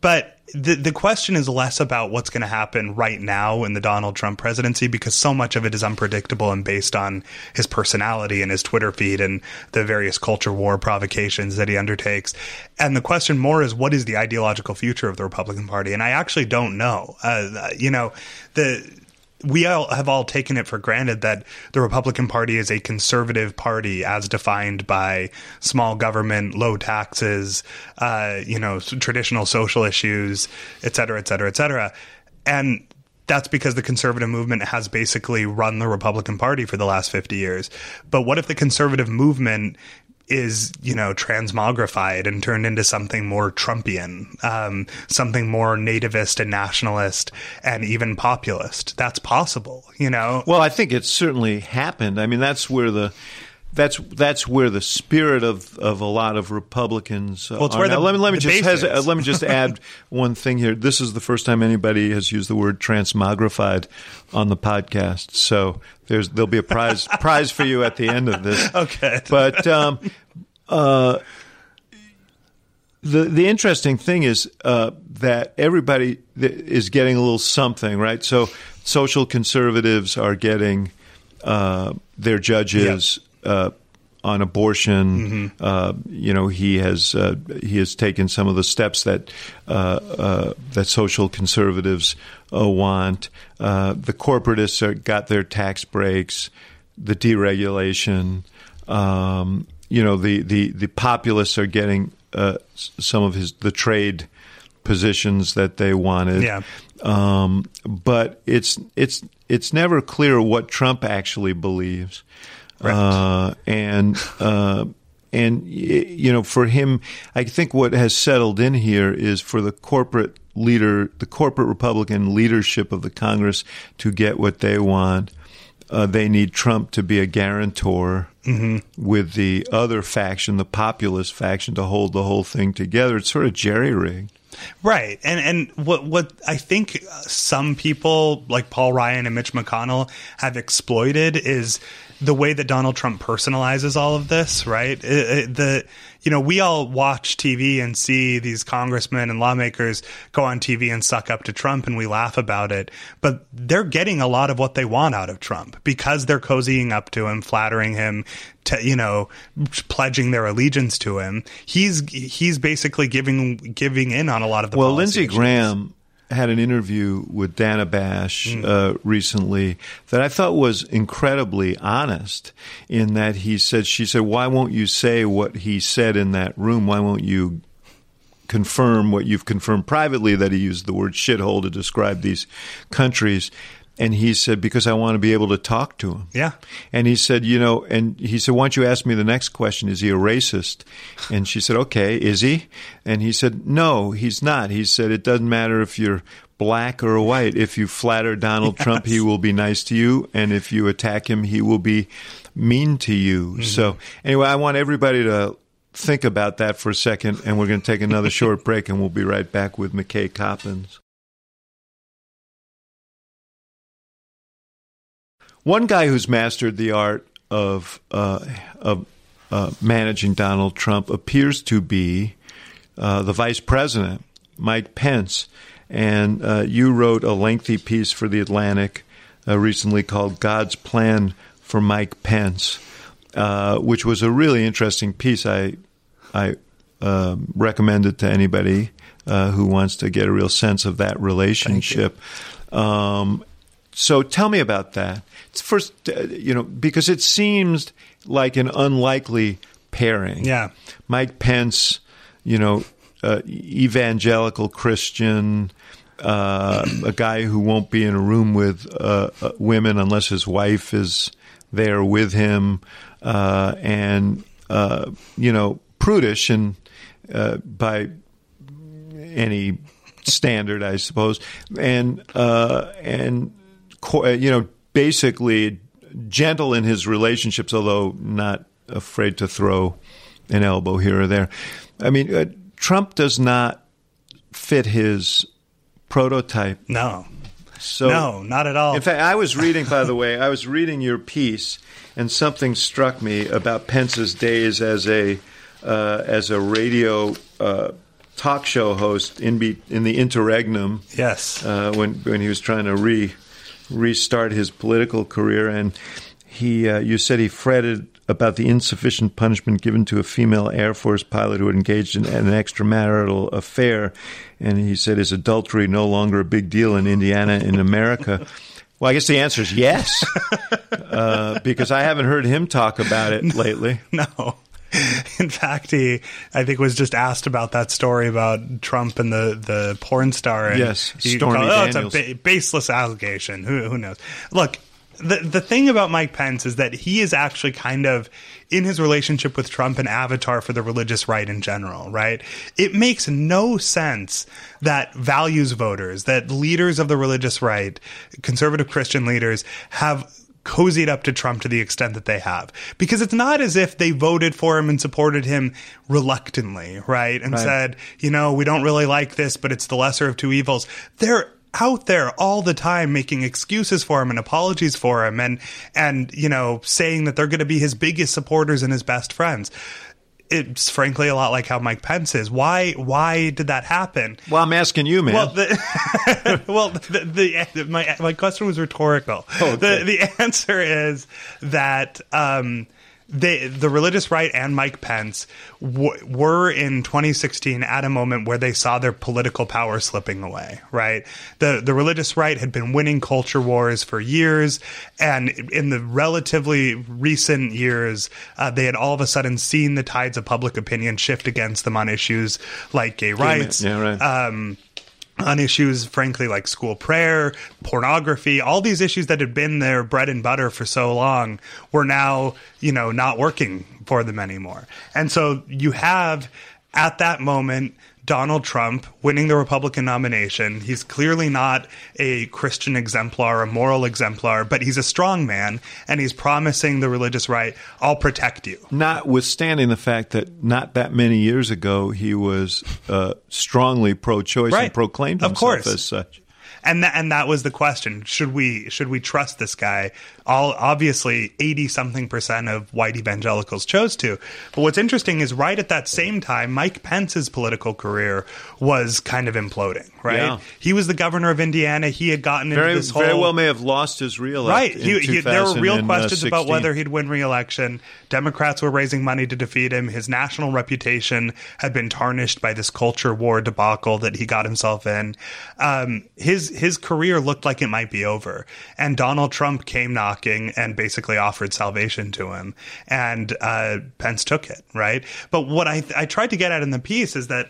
but the the question is less about what's going to happen right now in the Donald Trump presidency because so much of it is unpredictable and based on his personality and his Twitter feed and the various culture war provocations that he undertakes. And the question more is what is the ideological future of the Republican Party? And I actually don't know. Uh, you know, the we all have all taken it for granted that the Republican Party is a conservative party as defined by small government, low taxes, uh, you know, traditional social issues, et cetera, et cetera, et cetera. And that's because the conservative movement has basically run the Republican Party for the last 50 years. But what if the conservative movement is you know transmogrified and turned into something more Trumpian, um, something more nativist and nationalist and even populist. That's possible, you know. Well, I think it's certainly happened. I mean, that's where the that's that's where the spirit of, of a lot of Republicans. Uh, Well, it's where now. let me let me just has, is. let me just add one thing here. This is the first time anybody has used the word transmogrified on the podcast. So there's there'll be a prize prize for you at the end of this. Okay. but um, uh, the the interesting thing is uh, that everybody is getting a little something, right? So social conservatives are getting uh, their judges uh, on abortion. Uh, you know, he has uh, he has taken some of the steps that uh, uh, that social conservatives uh, want. Uh, the corporatists are, got their tax breaks, the deregulation. Um, you know, the, the, the populists are getting uh, some of his the trade positions that they wanted. Yeah. Um, but it's it's it's never clear what Trump actually believes, uh, and uh, and you know for him, I think what has settled in here is for the corporate leader, the corporate Republican leadership of the Congress to get what they want. Uh, they need Trump to be a guarantor with the other faction, the populist faction, to hold the whole thing together. It's sort of jerry rigged. Right. And and what what I think some people like Paul Ryan and Mitch McConnell have exploited is the way that Donald Trump personalizes all of this, right? It- it- the you know, we all watch TV and see these congressmen and lawmakers go on TV and suck up to Trump and we laugh about it, but they're getting a lot of what they want out of Trump because they're cozying up to him, flattering him, to, you know, pledging their allegiance to him. He's he's basically giving giving in on a lot of the Well, Lindsey. Graham had an interview with Dana Bash uh, recently that I thought was incredibly honest. In that he said, she said, "Why won't you say what he said in that room? Why won't you?" confirm what you've confirmed privately that he used the word shithole to describe these countries and he said because I want to be able to talk to him. Yeah. And he said, you know, and he said, why don't you ask me the next question? Is he a racist? And she said, okay, is he? And he said, no, he's not. He said, it doesn't matter if you're black or white. If you flatter Donald Trump, he will be nice to you. And if you attack him, he will be mean to you. Mm-hmm. So anyway, I want everybody to think about that for a second, and we're going to take another short break, and we'll be right back with McKay Coppins. One guy who's mastered the art of uh, of uh, managing Donald Trump appears to be uh, the vice president, Mike Pence. And uh, you wrote a lengthy piece for The Atlantic uh, recently called God's Plan for Mike Pence, uh, which was a really interesting piece. I, I um, recommend it to anybody uh, who wants to get a real sense of that relationship. Um, so tell me about that. First, uh, you know, because it seems like an unlikely pairing. Yeah. Mike Pence, you know, uh, evangelical Christian, uh, a guy who won't be in a room with uh, uh women unless his wife is there with him, uh, and uh, you know, prudish and by any standard, I suppose, and and you know, basically gentle in his relationships, although not afraid to throw an elbow here or there. I mean, uh, Trump does not fit his prototype. No. So no, not at all. In fact, I was reading, by the way, I was reading your piece, and something struck me about Pence's days as a uh, as a radio uh, talk show host in be, in the interregnum. Yes, uh, when when he was trying to re restart his political career, and he uh, you said he fretted about the insufficient punishment given to a female Air Force pilot who had engaged in an extramarital affair, and he said is adultery no longer a big deal in Indiana in America. Well, I guess the answer is yes, uh, because I haven't heard him talk about it lately. No. In fact, he, I think, was just asked about that story about Trump and the, the porn star. And yes, Stormy called, oh, Daniels. it's a ba- baseless allegation. Who, who knows? Look, the the thing about Mike Pence is that he is actually kind of in his relationship with Trump an avatar for the religious right in general, right? It makes no sense that values voters, that leaders of the religious right, conservative Christian leaders have cozied up to Trump to the extent that they have. Because it's not as if they voted for him and supported him reluctantly, right? And right. said, you know, we don't really like this, but it's the lesser of two evils. They're out there all the time making excuses for him and apologies for him and and you know saying that they're going to be his biggest supporters and his best friends it's frankly a lot like how Mike Pence is. Why? Why did that happen? Well, I'm asking you, man. Well, the, well, the, the, my my question was rhetorical. Oh, okay. The the answer is that. Um, they, the religious right and Mike Pence w- were in 2016 at a moment where they saw their political power slipping away. Right, the the religious right had been winning culture wars for years, and in the relatively recent years, uh, they had all of a sudden seen the tides of public opinion shift against them on issues like gay rights. Yeah, right. Um, on issues, frankly, like school prayer, pornography, all these issues that had been their bread and butter for so long were now, you know, not working for them anymore. And so you have at that moment Donald Trump winning the Republican nomination. He's clearly not a Christian exemplar, a moral exemplar, but he's a strong man and he's promising the religious right, I'll protect you. Notwithstanding the fact that not that many years ago he was uh, strongly pro choice right. and proclaimed himself of course. as such and that and that was the question should we should we trust this guy all obviously 80 something percent of white evangelicals chose to. But what's interesting is right at that same time mike pence's political career was kind of imploding right? Yeah. he was the governor of indiana. He had gotten very, into this whole very well may have lost his real right. he, he, there were real questions about whether he'd win re-election. Democrats were raising money to defeat him. His national reputation had been tarnished by this culture war debacle that he got himself in. Um, his his career looked like it might be over. And Donald Trump came knocking and basically offered salvation to him. And uh, Pence took it, right? But what I, I tried to get at in the piece is that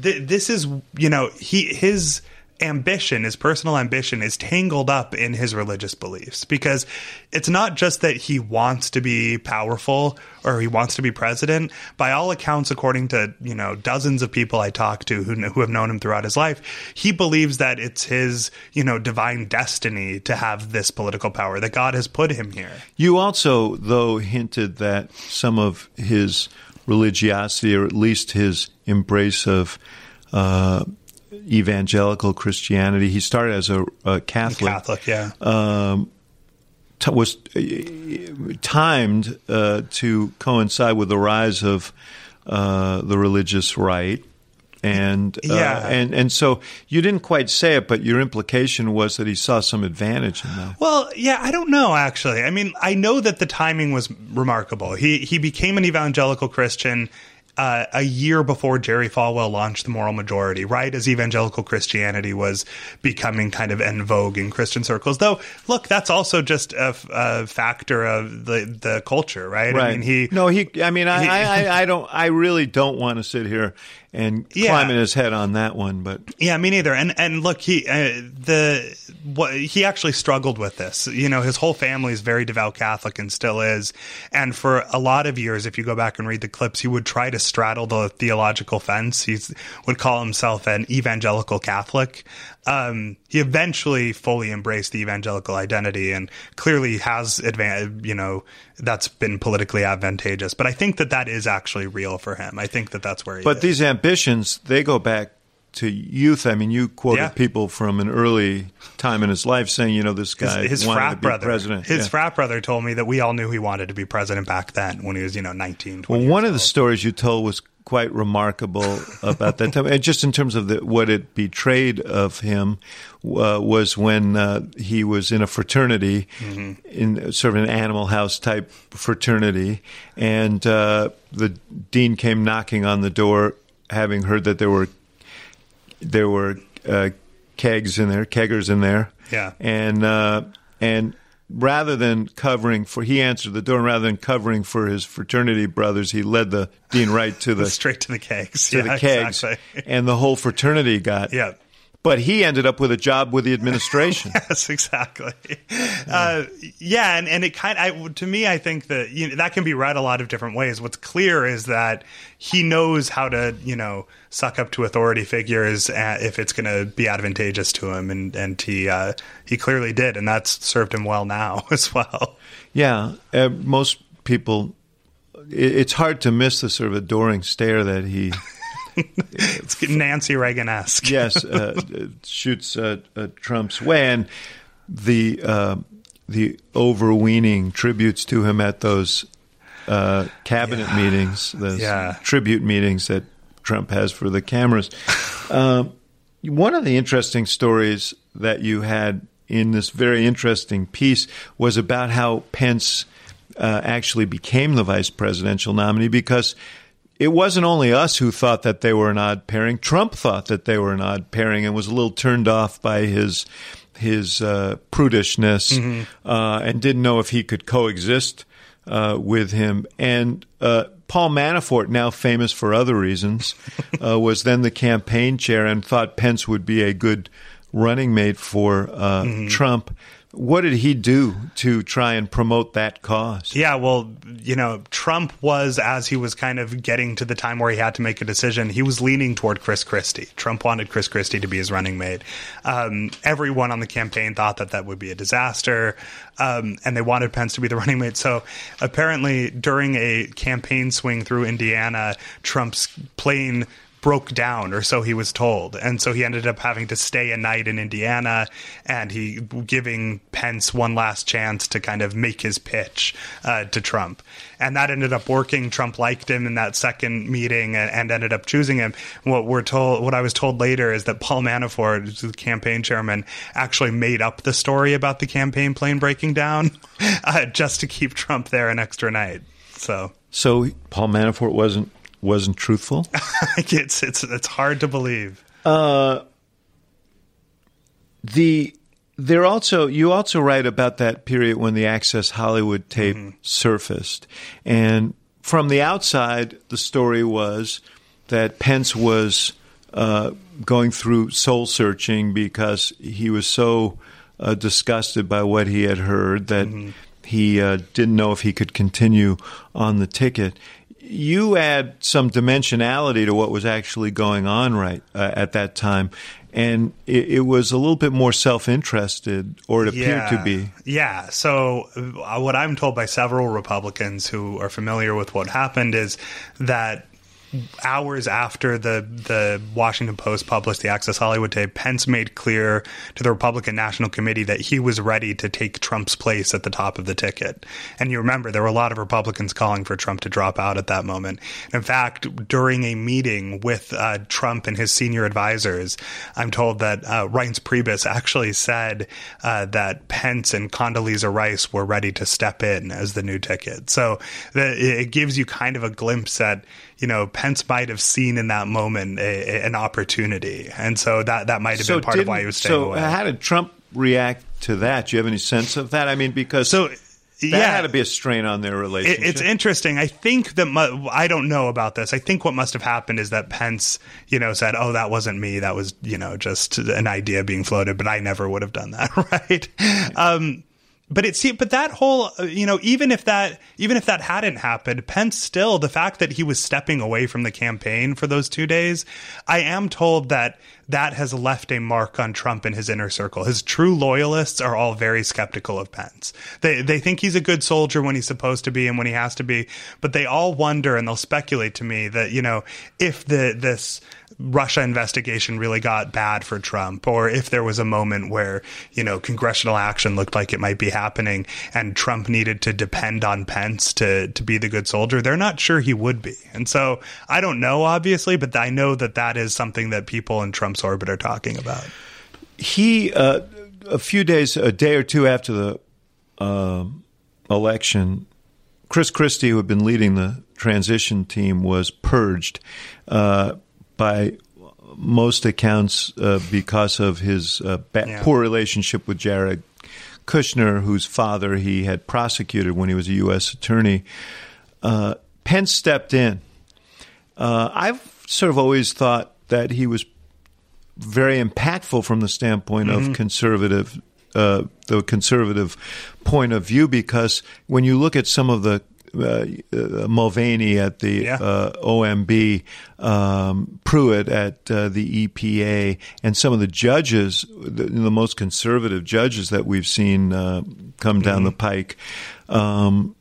th- this is, you know, he his ambition, his personal ambition, is tangled up in his religious beliefs because it's not just that he wants to be powerful or he wants to be president. By all accounts, according to you know dozens of people I talked to who who have known him throughout his life, he believes that it's his you know divine destiny to have this political power that God has put him here. You also, though, hinted that some of his religiosity, or at least his embrace of uh, evangelical Christianity. He started as a, a Catholic. Catholic, yeah. Um, t- was uh, timed uh, to coincide with the rise of uh, the religious right. And uh, Yeah. and and so you didn't quite say it, but your implication was that he saw some advantage in that. Well, yeah, I don't know actually. I mean, I know that the timing was remarkable. He he became an evangelical Christian uh, a year before Jerry Falwell launched the Moral Majority, right as evangelical Christianity was becoming kind of en vogue in Christian circles. Though, look, that's also just a factor of the the culture, right? I mean, he no, he. I mean, I, he- I, I, don't. I really don't want to sit here and Yeah. climb in his head on that one. But Yeah, me neither. And and look, he uh, the what he actually struggled with this. You know, his whole family is very devout Catholic and still is. And for a lot of years, if you go back and read the clips, he would try to straddle the theological fence. He would call himself an evangelical Catholic. Um, he eventually fully embraced the evangelical identity and clearly has advan You know, that's been politically advantageous. But I think that that is actually real for him. I think that that's where he but is. these ambitions they go back to youth. I mean, you quoted Yeah. people from an early time in his life saying, you know, this guy his wanted frat to be brother, president. His Yeah. frat brother told me that we all knew he wanted to be president back then when he was, you know, 19, 20 Well, one of the stories you told was quite remarkable about that time, and just in terms of the, what it betrayed of him uh, was when uh, he was in a fraternity, Mm-hmm. in sort of an animal house type fraternity, and uh, the dean came knocking on the door, having heard that there were there were uh, kegs in there, keggers in there, Yeah. and uh, and rather than covering for he answered the door and rather than covering for his fraternity brothers he led the dean right to the straight to the kegs. to yeah, the kegs Exactly. and the whole fraternity got Yeah. But he ended up with a job with the administration Yes, exactly. Uh, yeah, and, and it kind of, to me, I think that you know, that can be read a lot of different ways. What's clear is that he knows how to, you know, suck up to authority figures uh, if it's going to be advantageous to him, and and he uh, he clearly did, and that's served him well now as well. yeah uh, most people it, it's hard to miss the sort of adoring stare that he It's Nancy Reagan esque. yes, uh, shoots uh, uh, Trump's way, and the uh, the overweening tributes to him at those uh, cabinet meetings, those Yeah. tribute meetings that Trump has for the cameras. Um, one of the interesting stories that you had in this very interesting piece was about how Pence uh, actually became the vice presidential nominee because it wasn't only us who thought that they were an odd pairing. Trump thought that they were an odd pairing and was a little turned off by his his uh, prudishness uh, and didn't know if he could coexist uh, with him. And uh, Paul Manafort, now famous for other reasons, uh, was then the campaign chair and thought Pence would be a good running mate for uh, Trump. What did he do to try and promote that cause? Yeah, well, you know, Trump was, as he was kind of getting to the time where he had to make a decision, he was leaning toward Chris Christie. Trump wanted Chris Christie to be his running mate. Um, everyone on the campaign thought that that would be a disaster, um, and they wanted Pence to be the running mate. So apparently, during a campaign swing through Indiana, Trump's plane broke down, or so he was told. And so he ended up having to stay a night in Indiana and he giving Pence one last chance to kind of make his pitch uh, to Trump. And that ended up working. Trump liked him in that second meeting and, ended up choosing him. What we're told, what I was told later is that Paul Manafort, the campaign chairman, actually made up the story about the campaign plane breaking down uh, just to keep Trump there an extra night. So So Paul Manafort wasn't wasn't truthful. it's it's it's hard to believe. the there also you also write about that period when the Access Hollywood tape surfaced, and from the outside, the story was that Pence was uh, going through soul searching because he was so uh, disgusted by what he had heard that he uh, didn't know if he could continue on the ticket. You add some dimensionality to what was actually going on right uh, at that time, and it, it was a little bit more self-interested, or it appeared to be. Yeah. So uh, what I'm told by several Republicans who are familiar with what happened is that hours after the the Washington Post published the Access Hollywood tape, Pence made clear to the Republican National Committee that he was ready to take Trump's place at the top of the ticket. And you remember there were a lot of Republicans calling for Trump to drop out at that moment. In fact, during a meeting with uh, Trump and his senior advisors, I'm told that uh, Reince Priebus actually said uh, that Pence and Condoleezza Rice were ready to step in as the new ticket. So the, it gives you kind of a glimpse at you know, Pence might have seen in that moment a, a, an opportunity, and so that that might have so been part of why he was staying so away. how did Trump react to that? Do you have any sense of that? I mean, because so. That yeah, had to be a strain on their relationship. It's interesting. I think that mu- I don't know about this. I think what must have happened is that Pence, you know, said, "Oh, that wasn't me. That was, you know, just an idea being floated." But I never would have done that, right? Um, but it see, but that whole, uh, you know, even if that, even if that hadn't happened, Pence still, the fact that he was stepping away from the campaign for those two days, I am told that that has left a mark on Trump and his inner circle. His true loyalists are all very skeptical of Pence. They they think he's a good soldier when he's supposed to be and when he has to be, but they all wonder and they'll speculate to me that you know if the this Russia investigation really got bad for Trump, or if there was a moment where, you know, congressional action looked like it might be happening and Trump needed to depend on Pence to, to be the good soldier, they're not sure he would be. And so I don't know, obviously, but I know that that is something that people in Trump's orbit are talking about. He, uh, a few days, a day or two after the uh, election, Chris Christie, who had been leading the transition team, was purged. Uh, by most accounts uh, because of his uh, ba- yeah. poor relationship with Jared Kushner, whose father he had prosecuted when he was a U.S. attorney. Uh, Pence stepped in. Uh, I've sort of always thought that he was very impactful from the standpoint mm-hmm. of conservative uh, the conservative point of view because when you look at some of the uh, Mulvaney at the yeah. uh, OMB, um, Pruitt at uh, the EPA, and some of the judges, the, the most conservative judges that we've seen uh, come down mm-hmm. the pike. Um,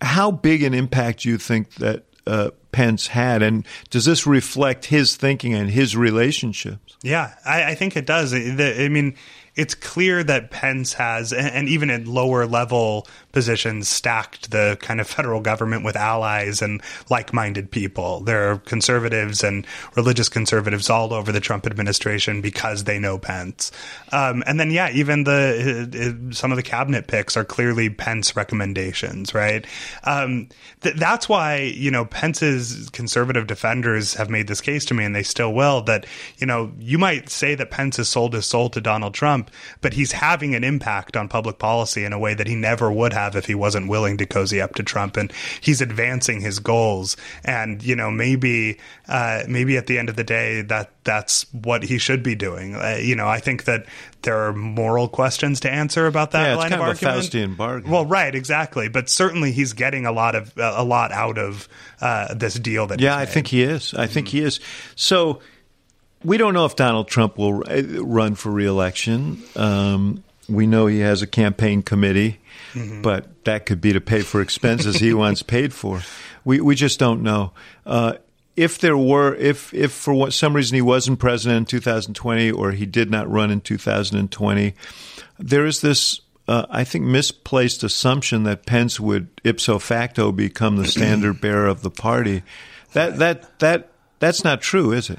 how big an impact do you think that uh, Pence had, and does this reflect his thinking and his relationships? Yeah, I, I think it does. I mean, it's clear that Pence has, and even at lower level positions stacked the kind of federal government with allies and like-minded people. There are conservatives and religious conservatives all over the Trump administration because they know Pence. Um, and then, yeah, even the uh, some of the cabinet picks are clearly Pence recommendations, right? Um, th- that's why you know Pence's conservative defenders have made this case to me, and they still will. That you know you might say that Pence has sold his soul to Donald Trump, but he's having an impact on public policy in a way that he never would have have if he wasn't willing to cozy up to Trump. And he's advancing his goals. And you know, maybe uh, maybe at the end of the day, that that's what he should be doing. Uh, you know, I think that there are moral questions to answer about that yeah, line of argument. Kind of a Faustian bargain. Well, right, exactly. But certainly, he's getting a lot of a lot out of uh, this deal. That yeah, I think he is. I think mm-hmm. he is. So. We don't know if Donald Trump will uh, run for reelection. Um, we know he has a campaign committee, mm-hmm. but that could be to pay for expenses he once paid for. We we just don't know. Uh, if there were, if if for what, some reason he wasn't president in 2020 or he did not run in 2020, there is this. Uh, I think misplaced assumption that Pence would ipso facto become the standard bearer of the party. That that that that's not true, is it?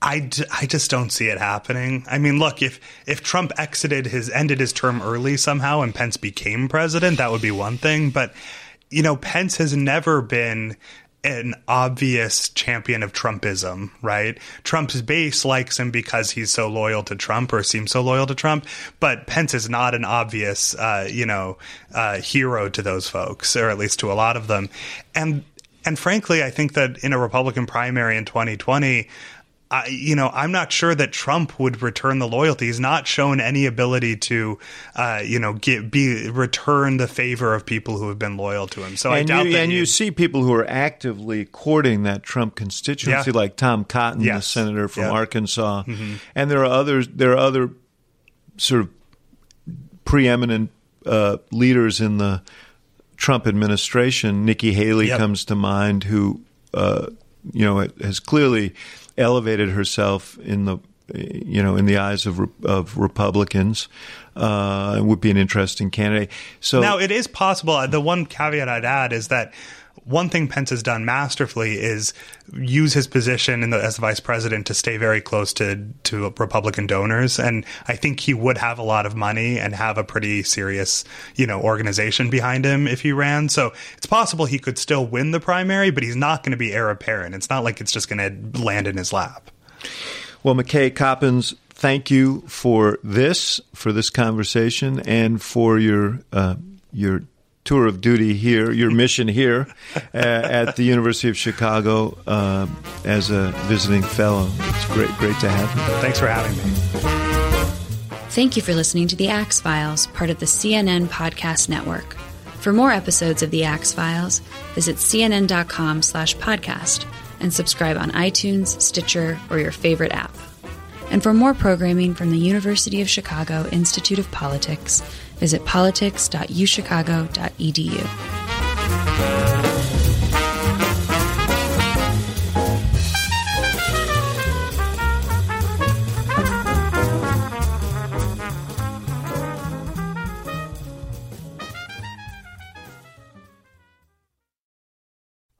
I, d- I just don't see it happening. I mean, look, if if Trump exited his ended his term early somehow and Pence became president, that would be one thing. But you know, Pence has never been an obvious champion of Trumpism, right? Trump's base likes him because he's so loyal to Trump or seems so loyal to Trump, but Pence is not an obvious, uh, you know, uh, hero to those folks, or at least to a lot of them. And and frankly, I think that in a Republican primary in 2020, I, you know, I'm not sure that Trump would return the loyalty. He's not shown any ability to, uh, you know, get, be return the favor of people who have been loyal to him. So and I doubt you, that. And you see people who are actively courting that Trump constituency, Yeah. like Tom Cotton, Yes. the senator from Yeah. Mm-hmm. Arkansas, and there are others. There are other sort of preeminent uh, leaders in the Trump administration. Nikki Haley Yep. comes to mind, who uh, you know has clearly elevated herself in the you know in the eyes of of Republicans. Uh, would be an interesting candidate. So Now, it is possible. The one caveat I'd add is that one thing Pence has done masterfully is use his position the, as vice president to stay very close to to Republican donors, and I think he would have a lot of money and have a pretty serious, you know, organization behind him if he ran. So it's possible he could still win the primary, but he's not going to be heir apparent. It's not like it's just going to land in his lap. Well, McKay Coppins, thank you for this, for this conversation, and for your uh, your tour of duty here, your mission here uh, at the University of Chicago uh, as a visiting fellow. It's great, great to have you. Thanks for having me. Thank you for listening to The Axe Files, part of the CNN Podcast Network. For more episodes of The Axe Files, visit cnn.com slash podcast and subscribe on iTunes, Stitcher, or your favorite app. And for more programming from the University of Chicago Institute of Politics, visit politics.uchicago.edu.